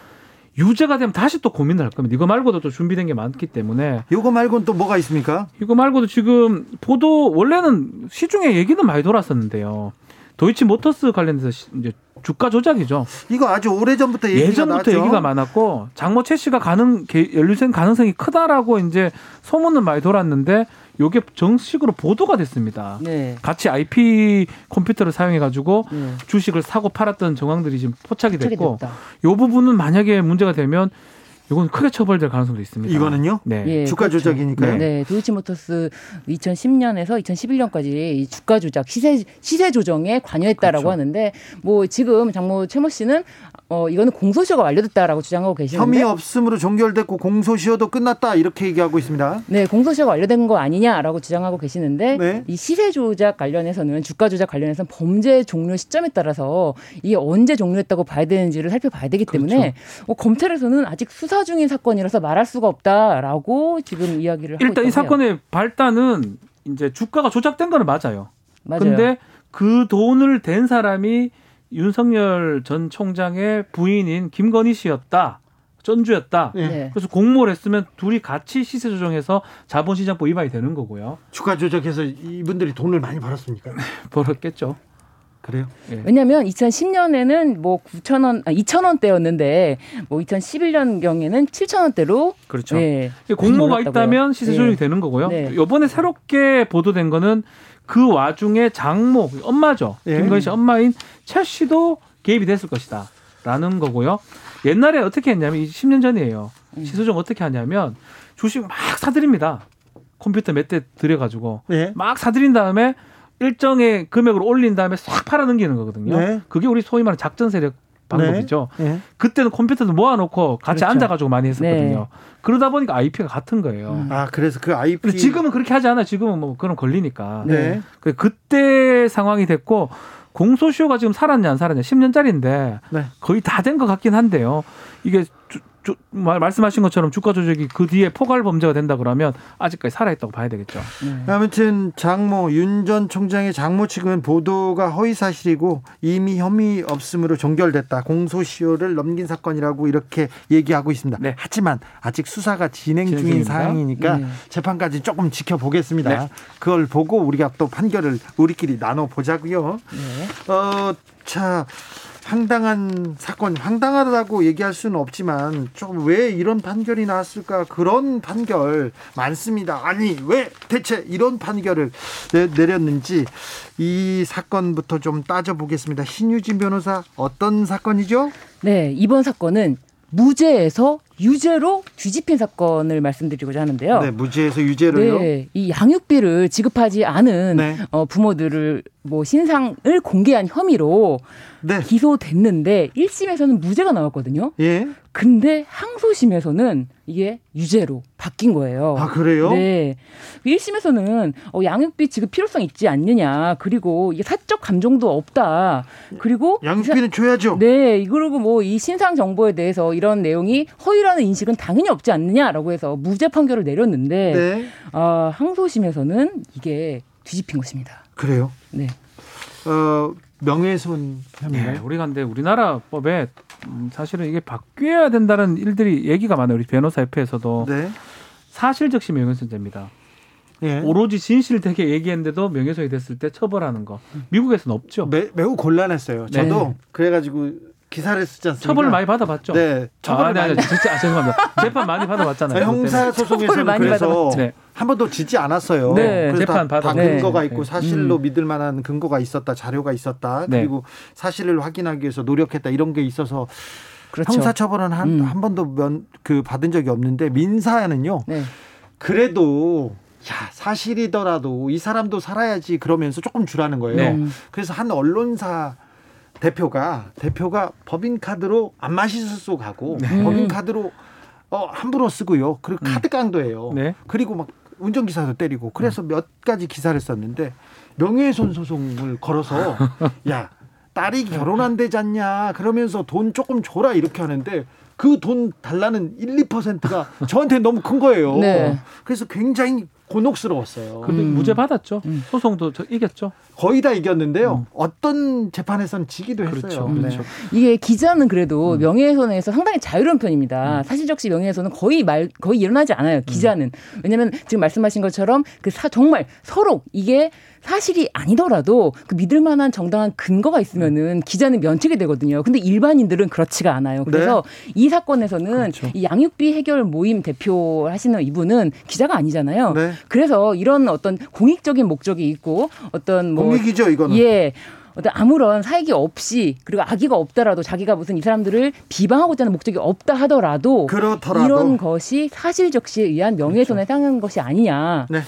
유죄가 되면 다시 또 고민을 할 겁니다. 이거 말고도 또 준비된 게 많기 때문에.
이거 말고는 또 뭐가 있습니까?
이거 말고도 지금 보도 원래는 시중에 얘기는 많이 돌았었는데요. 도이치 모터스 관련해서 이제 주가 조작이죠.
이거 아주 오래 전부터 얘기가
예전부터
나왔죠.
얘기가 많았고 장모 최 씨가 가능 연루된 가능성이 크다라고 이제 소문은 많이 돌았는데 요게 정식으로 보도가 됐습니다. 네. 같이 IP 컴퓨터를 사용해 가지고 네. 주식을 사고 팔았던 정황들이 지금 포착이 됐고 요 부분은 만약에 문제가 되면 이건 크게 처벌될 가능성도 있습니다.
이거는요? 네. 예, 주가 그렇죠. 조작이니까요.
네. 네. 도이치모터스 2010년에서 2011년까지 이 주가 조작, 시세 시세 조정에 관여했다라고 그렇죠. 하는데 뭐 지금 장모 최모 씨는 어 이거는 공소시효가 완료됐다라고 주장하고 계시는데
혐의 없음으로 종결됐고 공소시효도 끝났다 이렇게 얘기하고 있습니다.
네, 공소시효가 완료된 거 아니냐라고 주장하고 계시는데 네. 이 시세 조작 관련해서는 주가 조작 관련해서는 범죄 종료 시점에 따라서 이게 언제 종료했다고 봐야 되는지를 살펴봐야 되기 때문에 그렇죠. 어, 검찰에서는 아직 수사 중인 사건이라서 말할 수가 없다라고 지금 이야기를 하고
일단 이 사건의 발단은 이제 주가가 조작된 거는 맞아요. 맞아요. 근데 그 돈을 댄 사람이 윤석열 전 총장의 부인인 김건희 씨였다. 전주였다. 네. 그래서 공모를 했으면 둘이 같이 시세 조정해서 자본시장법 위반이 되는 거고요.
주가 조작해서 이분들이 돈을 많이 벌었습니까?
벌었겠죠.
그래요?
예. 왜냐하면 2010년에는 뭐 9천 원, 아, 2천 원대였는데 뭐 2011년 경에는 7천 원대로
그렇죠. 예, 공모가 있다면 시세 조정이 네. 되는 거고요. 네. 이번에 새롭게 보도된 거는 그 와중에 장모 엄마죠. 예. 김건희 씨 엄마인 최 씨도 개입이 됐을 것이다. 라는 거고요. 옛날에 어떻게 했냐면 10년 전이에요. 음. 시소정 어떻게 하냐면 주식 막 사드립니다. 컴퓨터 몇 대 들여가지고 예. 막 사들인 다음에 일정의 금액으로 올린 다음에 싹 팔아 넘기는 거거든요. 네. 그게 우리 소위 말하는 작전 세력 방법이죠. 네. 네. 그때는 컴퓨터도 모아놓고 같이 그렇죠. 앉아가지고 많이 했었거든요. 네. 그러다 보니까 IP가 같은 거예요.
음. 아 그래서 그 IP
지금은 그렇게 하지 않아. 지금은 뭐 그런 걸리니까. 네. 그 그때 상황이 됐고 공소시효가 지금 살았냐 안 살았냐 10년짜리인데 거의 다 된 것 같긴 한데요. 이게 주, 말씀하신 것처럼 주가 조작이 그 뒤에 포괄 범죄가 된다 그러면 아직까지 살아있다고 봐야 되겠죠.
네. 아무튼 장모 윤 전 총장의 장모 측은 보도가 허위 사실이고 이미 혐의 없음으로 종결됐다. 공소시효를 넘긴 사건이라고 이렇게 얘기하고 있습니다. 네. 하지만 아직 수사가 진행, 진행 중인 사항이니까 네. 재판까지 조금 지켜보겠습니다. 네. 그걸 보고 우리가 또 판결을 우리끼리 나눠 보자고요. 네. 어, 자. 황당한 사건, 황당하다고 얘기할 수는 없지만 좀 왜 이런 판결이 나왔을까 그런 판결 많습니다. 아니 왜 대체 이런 판결을 내, 내렸는지 이 사건부터 좀 따져보겠습니다. 신유진 변호사 어떤 사건이죠?
네 이번 사건은 무죄에서 유죄로 뒤집힌 사건을 말씀드리고자 하는데요.
네, 무죄에서 유죄로요.
네, 이 양육비를 지급하지 않은 네. 어, 부모들을 뭐 신상을 공개한 혐의로 네. 기소됐는데 1심에서는 무죄가 나왔거든요. 예. 근데 항소심에서는 이게 유죄로 바뀐 거예요.
아, 그래요?
네. 1심에서는 어, 양육비 지급 필요성 있지 않느냐. 그리고 이게 사적 감정도 없다. 그리고
양육비는 줘야죠.
네. 그리고 뭐 이 신상 정보에 대해서 이런 내용이 허위 라는 인식은 당연히 없지 않느냐라고 해서 무죄 판결을 내렸는데 네. 어, 항소심에서는 이게 뒤집힌 것입니다.
그래요?
네.
어, 명예훼손 혐의가요? 네,
우리가 근데 우리나라 법에 음, 사실은 이게 바뀌어야 된다는 일들이 얘기가 많아요. 우리 변호사 협회에서도 네. 사실적시 명예훼손죄입니다. 예. 오로지 진실되게 얘기했는데도 명예훼손이 됐을 때 처벌하는 거 미국에서는 없죠.
매, 우 곤란했어요. 저도 네. 그래가지고 기사를 쓰지 않습니까?
처벌을 많이 받아봤죠.
네,
처벌을 아, 네, 많이. 진짜 아, 죄송합니다. 재판 많이 받아봤잖아요.
형사 소송에서는 그래서 네. 한 번도 지지 않았어요. 네, 재판 다, 다 근거가 있고 네. 사실로 음. 믿을 만한 근거가 있었다, 자료가 있었다, 네. 그리고 사실을 확인하기 위해서 노력했다 이런 게 있어서 그렇죠. 형사 처벌은 한, 음. 한 번도 면, 그 받은 적이 없는데 민사는요. 네. 그래도 야 사실이더라도 이 사람도 살아야지 그러면서 조금 주라는 거예요. 네. 그래서 한 언론사 대표가 대표가 법인 카드로 안 마시스 쏘 가고 네. 법인 카드로 어 함부로 쓰고요. 그리고 음. 카드 강도예요. 네. 그리고 막 운전기사도 때리고 그래서 음. 몇 가지 기사를 썼는데 명예훼손 소송을 걸어서 야 딸이 결혼한대지 않냐 그러면서 돈 조금 줘라 이렇게 하는데 그 돈 달라는 1, 2%가 저한테 너무 큰 거예요. 네. 그래서 굉장히 곤혹스러웠어요.
근데 음. 무죄 받았죠. 음. 소송도 이겼죠.
거의 다 이겼는데요. 음. 어떤 재판에서는 지기도 그렇죠. 했어요.
네. 그렇죠. 이게 기자는 그래도 음. 명예훼손에서 상당히 자유로운 편입니다. 음. 사실적시 명예훼손은 거의 말 거의 일어나지 않아요. 기자는 왜냐하면 지금 말씀하신 것처럼 그 사, 정말 서로 이게 사실이 아니더라도 그 믿을 만한 정당한 근거가 있으면은 기자는 면책이 되거든요. 근데 일반인들은 그렇지가 않아요. 그래서 네. 이 사건에서는 그렇죠. 이 양육비 해결 모임 대표 하시는 이분은 기자가 아니잖아요. 네. 그래서 이런 어떤 공익적인 목적이 있고 어떤
뭐 공익이죠, 이거는.
예. 어떤 아무런 사익이 없이 그리고 악의가 없더라도 자기가 무슨 이 사람들을 비방하고자 하는 목적이 없다 하더라도 그렇더라도. 이런 것이 사실적시에 의한 명예훼손에 그렇죠. 해당하는 것이 아니냐. 네.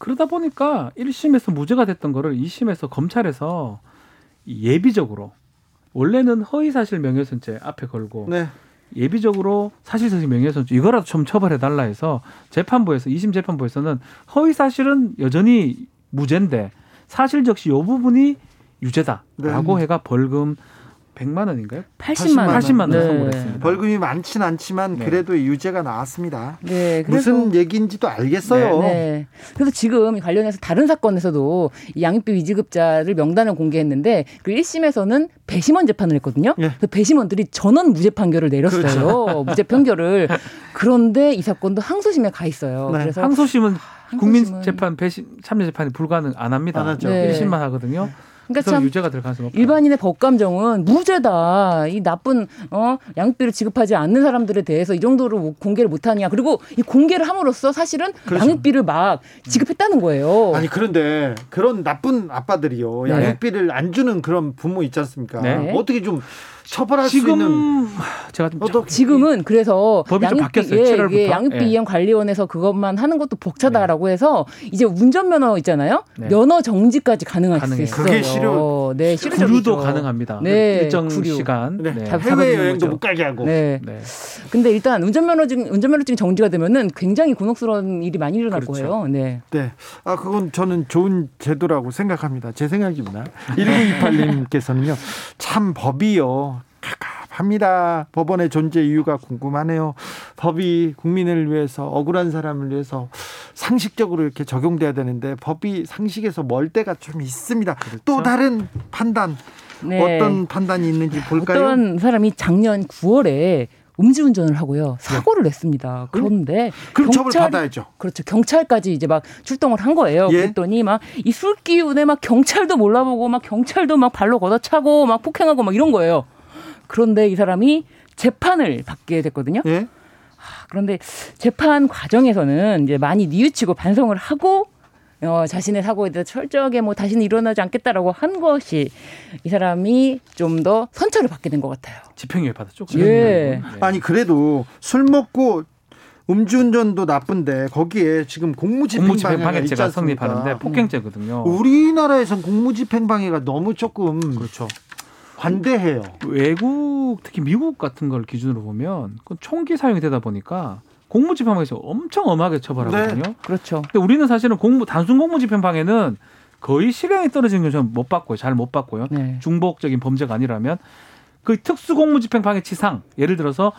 그러다 보니까 1심에서 무죄가 됐던 거를 2심에서 검찰에서 예비적으로 원래는 허위사실 명예훼손죄 앞에 걸고 네. 예비적으로 사실상의 명예훼손죄 이거라도 좀 처벌해 달라 해서 재판부에서 2심 재판부에서는 허위사실은 여전히 무죄인데 사실 적시 요 부분이 유죄다라고 네. 해가 벌금 100만 원인가요?
80만
원. 80만 원 네. 선고했습니다.
벌금이 많지는 않지만 네. 그래도 유죄가 나왔습니다. 네, 무슨 얘기인지도 알겠어요. 네, 네.
그래서 지금 관련해서 다른 사건에서도 양육비 위지급자를 명단을 공개했는데 그 1심에서는 배심원 재판을 했거든요. 예. 그 배심원들이 전원 무죄 판결을 내렸어요. 그렇죠. 무죄 판결을. 그런데 이 사건도 항소심에 가 있어요.
네. 그래서 항소심은 국민 재판 배심 참여 재판이 불가능 안 합니다. 안 하죠. 네. 1심만 하거든요. 그러니까 참 유죄가 될 가능성이
높아요. 일반인의 법 감정은 무죄다. 이 나쁜 어 양육비를 지급하지 않는 사람들에 대해서 이 정도로 뭐 공개를 못하냐. 그리고 이 공개를 함으로써 사실은 그렇죠. 양육비를 막 지급했다는 거예요.
아니 그런데 그런 나쁜 아빠들이요 네. 양육비를 안 주는 그런 부모 있지 않습니까? 네. 어떻게 좀 처벌할 지금, 수 있는
제가 좀 어떤 지금은 그래서
법이 양육비, 좀 바뀌었어요. 예, 예,
양육비 예. 이행 관리원에서 그것만 하는 것도 벅차다라고 네. 해서 이제 운전면허 있잖아요. 네. 면허 정지까지 가능할 수 있어요.
그게 실효
네,
실효도 가능합니다. 네, 일정
구류.
시간
네. 네. 해외 여행도 못 가게 하고. 네. 네.
근데 일단 운전면허증 운전면허증 정지가 되면은 굉장히 곤혹스러운 일이 많이 일어날 그렇죠. 거예요. 네.
네. 아 그건 저는 좋은 제도라고 생각합니다. 제 생각입니다. 1928님께서는요. 참 법이요. 갑갑합니다. 법원의 존재 이유가 궁금하네요. 법이 국민을 위해서 억울한 사람을 위해서 상식적으로 이렇게 적용돼야 되는데 법이 상식에서 멀 때가 좀 있습니다. 그렇죠? 또 다른 판단 네. 어떤 판단이 있는지 볼까요?
어떤 사람이 작년 9월에 음주운전을 하고요 사고를 네. 냈습니다. 그런데
그럼 경찰, 처벌 받아야죠.
그렇죠. 경찰까지 이제 막 출동을 한 거예요. 예? 그랬더니 막 이 술 기운에 막 경찰도 몰라보고 막 경찰도 막 발로 걷어차고 막 폭행하고 막 이런 거예요. 그런데 이 사람이 재판을 받게 됐거든요. 예? 그런데 재판 과정에서는 이제 많이 뉘우치고 반성을 하고 어, 자신의 사고에 대해서 철저하게 뭐 다시는 일어나지 않겠다라고 한 것이 이 사람이 좀 더 선처를 받게 된 것 같아요.
집행유예 받았죠.
예. 네.
아니 그래도 술 먹고 음주운전도 나쁜데 거기에 지금 공무집행방해가
성립하는데 폭행죄거든요.
우리나라에선 공무집행방해가 너무 조금
그렇죠.
관대해요.
외국 특히 미국 같은 걸 기준으로 보면 그 총기 사용이 되다 보니까 공무 집행방에서 엄청 엄하게 처벌하거든요. 네.
그렇죠.
근데 우리는 사실은 공무 단순 공무 집행방에는 거의 실형이 떨어지는 건 저는 못 봤고요. 잘못 봤고요. 네. 중복적인 범죄가 아니라면 그 특수 공무 집행방해 치상 예를 들어서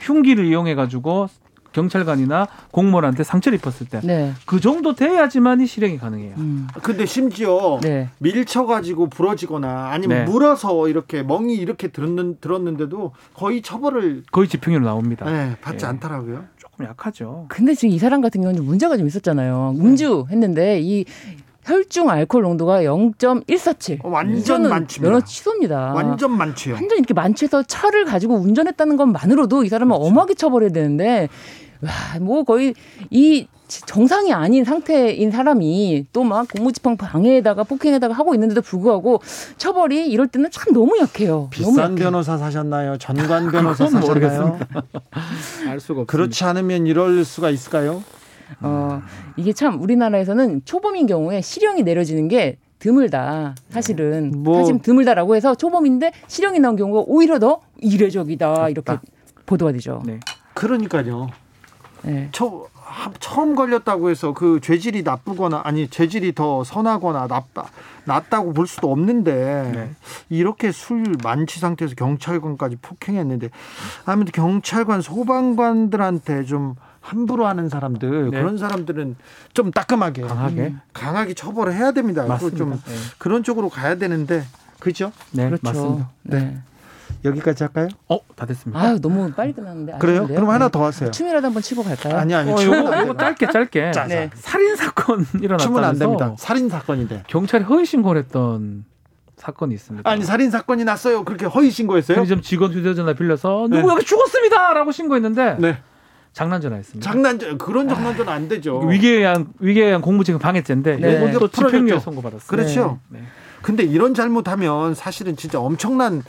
흉기를 이용해 가지고 경찰관이나 공무원한테 상처를 입혔을 때그 네. 그 정도 돼야지만이 실형이 가능해요. 음.
근데 심지어 네. 밀쳐 가지고 부러지거나 아니면 네. 물어서 이렇게 멍이 이렇게 들었는, 들었는데도 거의 처벌을
거의 집행유로 나옵니다.
네, 받지 예. 않더라고요.
조금 약하죠.
근데 지금 이 사람 같은 경우는 문제가 좀 있었잖아요. 음주 했는데 이 혈중 알코올 농도가 0.147.
어, 완전 많습니다.
면허 취소입니다.
완전 많지요.
완전 이렇게 만취해서 차를 가지고 운전했다는 것만으로도 이 사람은 그렇죠. 엄하게 처벌해야 되는데 와, 뭐 거의 이 정상이 아닌 상태인 사람이 또 막 공무집행 방해에다가 폭행에다가 하고 있는데도 불구하고 처벌이 이럴 때는 참 너무 약해요.
비싼 너무 변호사 사셨나요? 전관 변호사 사셨나요?
알 수가 없습니다.
그렇지 않으면 이럴 수가 있을까요?
어, 이게 참 우리나라에서는 초범인 경우에 실형이 내려지는 게 드물다. 사실은 뭐. 사실 드물다라고 해서 초범인데 실형이 나온 경우가 오히려 더 이례적이다 이렇게 보도가 되죠. 네.
그러니까요. 네. 처, 처음 걸렸다고 해서 그 죄질이 나쁘거나 아니 죄질이 더 선하거나 나빠 낫다고 볼 수도 없는데 네. 이렇게 술 만취 상태에서 경찰관까지 폭행했는데 아무튼 경찰관 소방관들한테 좀 함부로 하는 사람들 네. 그런 사람들은 좀 따끔하게
강하게 음,
강하게 처벌을 해야 됩니다. 맞습니다. 좀 네. 그런 쪽으로 가야 되는데 그죠?
네, 그렇죠. 맞습니다. 네.
여기까지 할까요?
어, 다 됐습니다.
아, 너무 빨리 끝났는데.
그래요? 그럼 하나 더 하세요.
춤이라도 한번 치고 갈까요?
아니 아니.
어, 춤은 이거 짧게 짧게. 자, 네. 살인 사건 일어났다.
춤은 안 됩니다. 살인 사건인데.
경찰이 허위 신고를 했던 사건이 있습니다.
아니 살인 사건이 났어요. 그렇게 허위 신고했어요?
편의점 직원 휴대전화 빌려서 누구 네. 여기 죽었습니다라고 신고했는데 네. 장난전화했습니다.
장난전 그런 장난전화 안 되죠.
위기에 의한 위기에 의한 공무집행 방해죄인데 네. 이것도 집행유예 선고받았어요.
그렇죠. 네. 네. 근데 이런 잘못하면 사실은 진짜 엄청난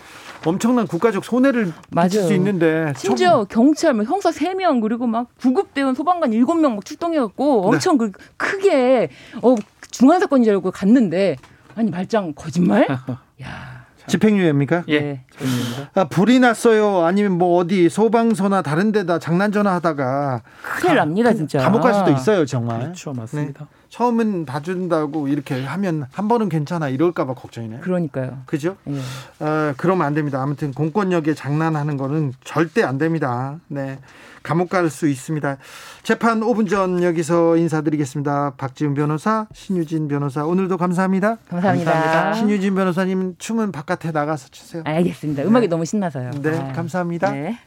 엄청난 국가적 손해를 맞을 수 있는데
심지어 좀... 경찰 뭐 형사 3명 그리고 막 구급대원 소방관 7명 막 출동해 갖고 엄청 네. 그 크게 어 중한 사건인 줄 알고 갔는데 아니 말짱 거짓말? 야.
집행유예입니까?
예. 네. 집행유예입니다.
아, 불이 났어요. 아니면 뭐 어디 소방서나 다른 데다 장난 전화 하다가
큰일 납니다, 진짜.
감옥 갈 수도 있어요, 정말.
그렇죠, 맞습니다. 네.
처음은 봐준다고 이렇게 하면 한 번은 괜찮아 이럴까 봐 걱정이네요.
그러니까요.
그죠? 예. 어, 그러면 안 됩니다. 아무튼 공권력에 장난하는 거는 절대 안 됩니다. 네. 감옥 갈 수 있습니다. 재판 5분 전 여기서 인사드리겠습니다. 박지훈 변호사, 신유진 변호사 오늘도 감사합니다.
감사합니다. 감사합니다.
신유진 변호사님 춤은 바깥에 나가서 추세요.
알겠습니다. 음악이 네. 너무 신나서요.
네, 아. 감사합니다. 네.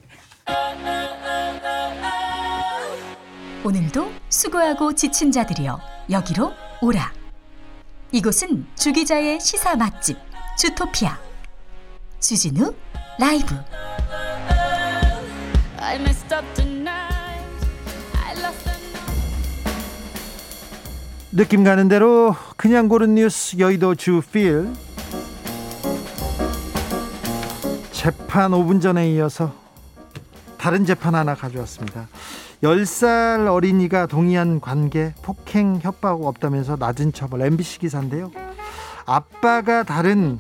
오늘도 수고하고 지친 자들이여 여기로 오라. 이곳은 주기자의 시사 맛집 주토피아 주진우 라이브.
느낌 가는 대로 그냥 고른 뉴스 여의도 주필 재판 5분 전에 이어서 다른 재판 하나 가져왔습니다. 10살 어린이가 동의한 관계 폭행 협박 없다면서 낮은 처벌 MBC 기사인데요. 아빠가 다른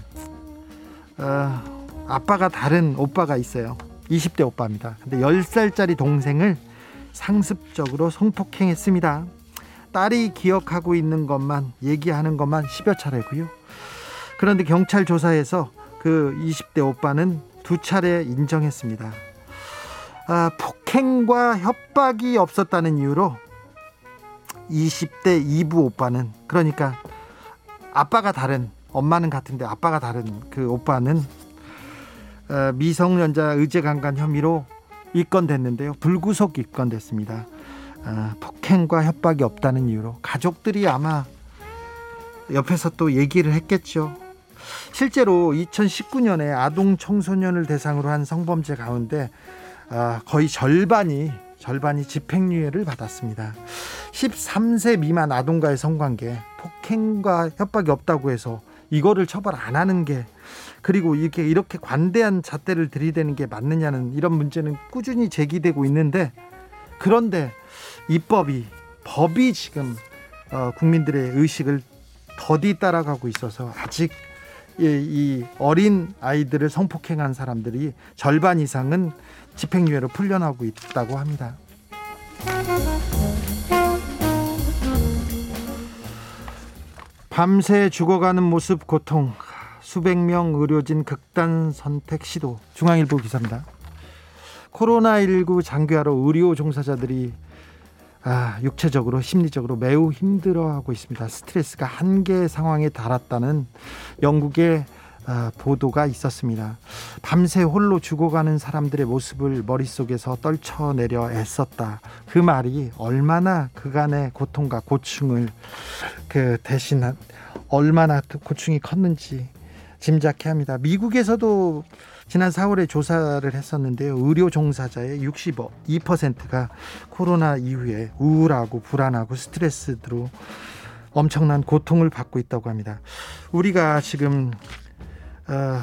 어, 아빠가 다른 오빠가 있어요. 20대 오빠입니다. 근데 10살짜리 동생을 상습적으로 성폭행했습니다. 딸이 기억하고 있는 것만 얘기하는 것만 10여 차례고요. 그런데 경찰 조사에서 그 20대 오빠는 두 차례 인정했습니다. 아, 폭행과 협박이 없었다는 이유로 20대 2부 오빠는 그러니까 아빠가 다른 엄마는 같은데 아빠가 다른 그 오빠는 어, 미성년자 의제 강간 혐의로 입건됐는데요. 불구속 입건됐습니다. 어, 폭행과 협박이 없다는 이유로 가족들이 아마 옆에서 또 얘기를 했겠죠. 실제로 2019년에 아동 청소년을 대상으로 한 성범죄 가운데 아, 거의 절반이 절반이 집행유예를 받았습니다. 13세 미만 아동과의 성관계 폭행과 협박이 없다고 해서 이거를 처벌 안 하는 게 그리고 이렇게 이렇게 관대한 잣대를 들이대는 게 맞느냐는 이런 문제는 꾸준히 제기되고 있는데 그런데 입법이 법이 지금 어, 국민들의 의식을 더디 따라가고 있어서 아직 이 어린 아이들을 성폭행한 사람들이 절반 이상은 집행유예로 풀려나고 있다고 합니다. 밤새 죽어가는 모습 고통 수백 명 의료진 극단 선택 시도 중앙일보 기사입니다. 코로나19 장기화로 의료 종사자들이 아, 육체적으로 심리적으로 매우 힘들어하고 있습니다. 스트레스가 한계 상황에 달았다는 영국의 아, 보도가 있었습니다. 밤새 홀로 죽어가는 사람들의 모습을 머릿속에서 떨쳐내려 애썼다. 그 말이 얼마나 그간의 고통과 고충을 그 대신 한 얼마나 고충이 컸는지 짐작해 합니다. 미국에서도 지난 4월에 조사를 했었는데요. 의료 종사자의 62%가 코로나 이후에 우울하고 불안하고 스트레스로 엄청난 고통을 받고 있다고 합니다. 우리가 지금 어,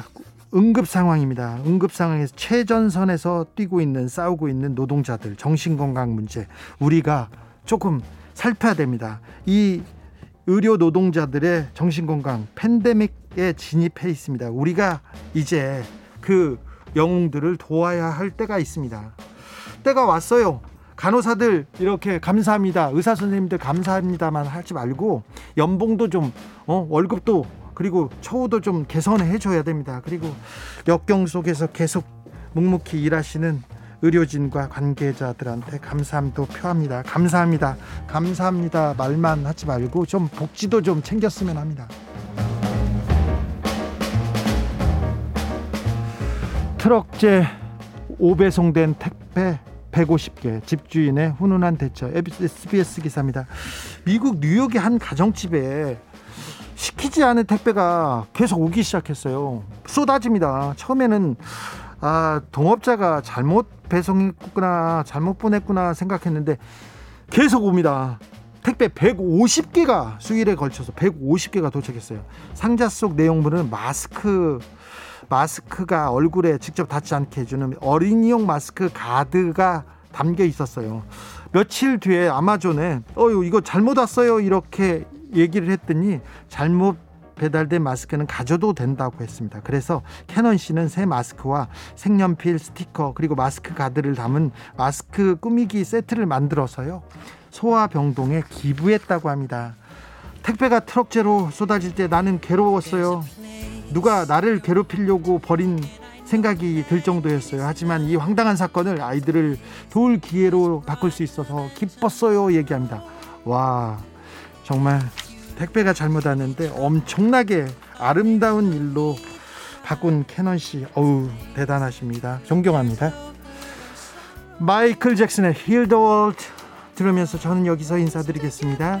응급 상황입니다. 응급 상황에서 최전선에서 뛰고 있는 싸우고 있는 노동자들 정신 건강 문제 우리가 조금 살펴야 됩니다. 이 의료 노동자들의 정신 건강 팬데믹에 진입해 있습니다. 우리가 이제 그 영웅들을 도와야 할 때가 있습니다. 때가 왔어요. 간호사들 이렇게 감사합니다. 의사 선생님들 감사합니다만 하지 말고 연봉도 좀 어, 월급도 그리고 처우도 좀 개선해 줘야 됩니다. 그리고 역경 속에서 계속 묵묵히 일하시는 의료진과 관계자들한테 감사함도 표합니다. 감사합니다. 감사합니다. 말만 하지 말고 좀 복지도 좀 챙겼으면 합니다. 트럭제 5배송된 택배 150개 집주인의 훈훈한 대처 SBS 기사입니다. 미국 뉴욕의 한 가정집에 시키지 않은 택배가 계속 오기 시작했어요. 쏟아집니다. 처음에는 아, 동업자가 잘못 배송했구나, 잘못 보냈구나 생각했는데 계속 옵니다. 택배 150개가 수일에 걸쳐서 150개가 도착했어요. 상자 속 내용물은 마스크 마스크가 얼굴에 직접 닿지 않게 해주는 어린이용 마스크 가드가 담겨 있었어요. 며칠 뒤에 아마존에 어 이거 잘못 왔어요 이렇게 얘기를 했더니 잘못 배달된 마스크는 가져도 된다고 했습니다. 그래서 캐논 씨는 새 마스크와 색연필 스티커 그리고 마스크 가드를 담은 마스크 꾸미기 세트를 만들어서요 소아병동에 기부했다고 합니다. 택배가 트럭째로 쏟아질 때 나는 괴로웠어요. 누가 나를 괴롭히려고 버린 생각이 들 정도였어요. 하지만 이 황당한 사건을 아이들을 도울 기회로 바꿀 수 있어서 기뻤어요. 얘기합니다. 와, 정말 택배가 잘못 왔는데 엄청나게 아름다운 일로 바꾼 캐넌 씨, 어우 대단하십니다. 존경합니다. 마이클 잭슨의 Heal the World 들으면서 저는 여기서 인사드리겠습니다.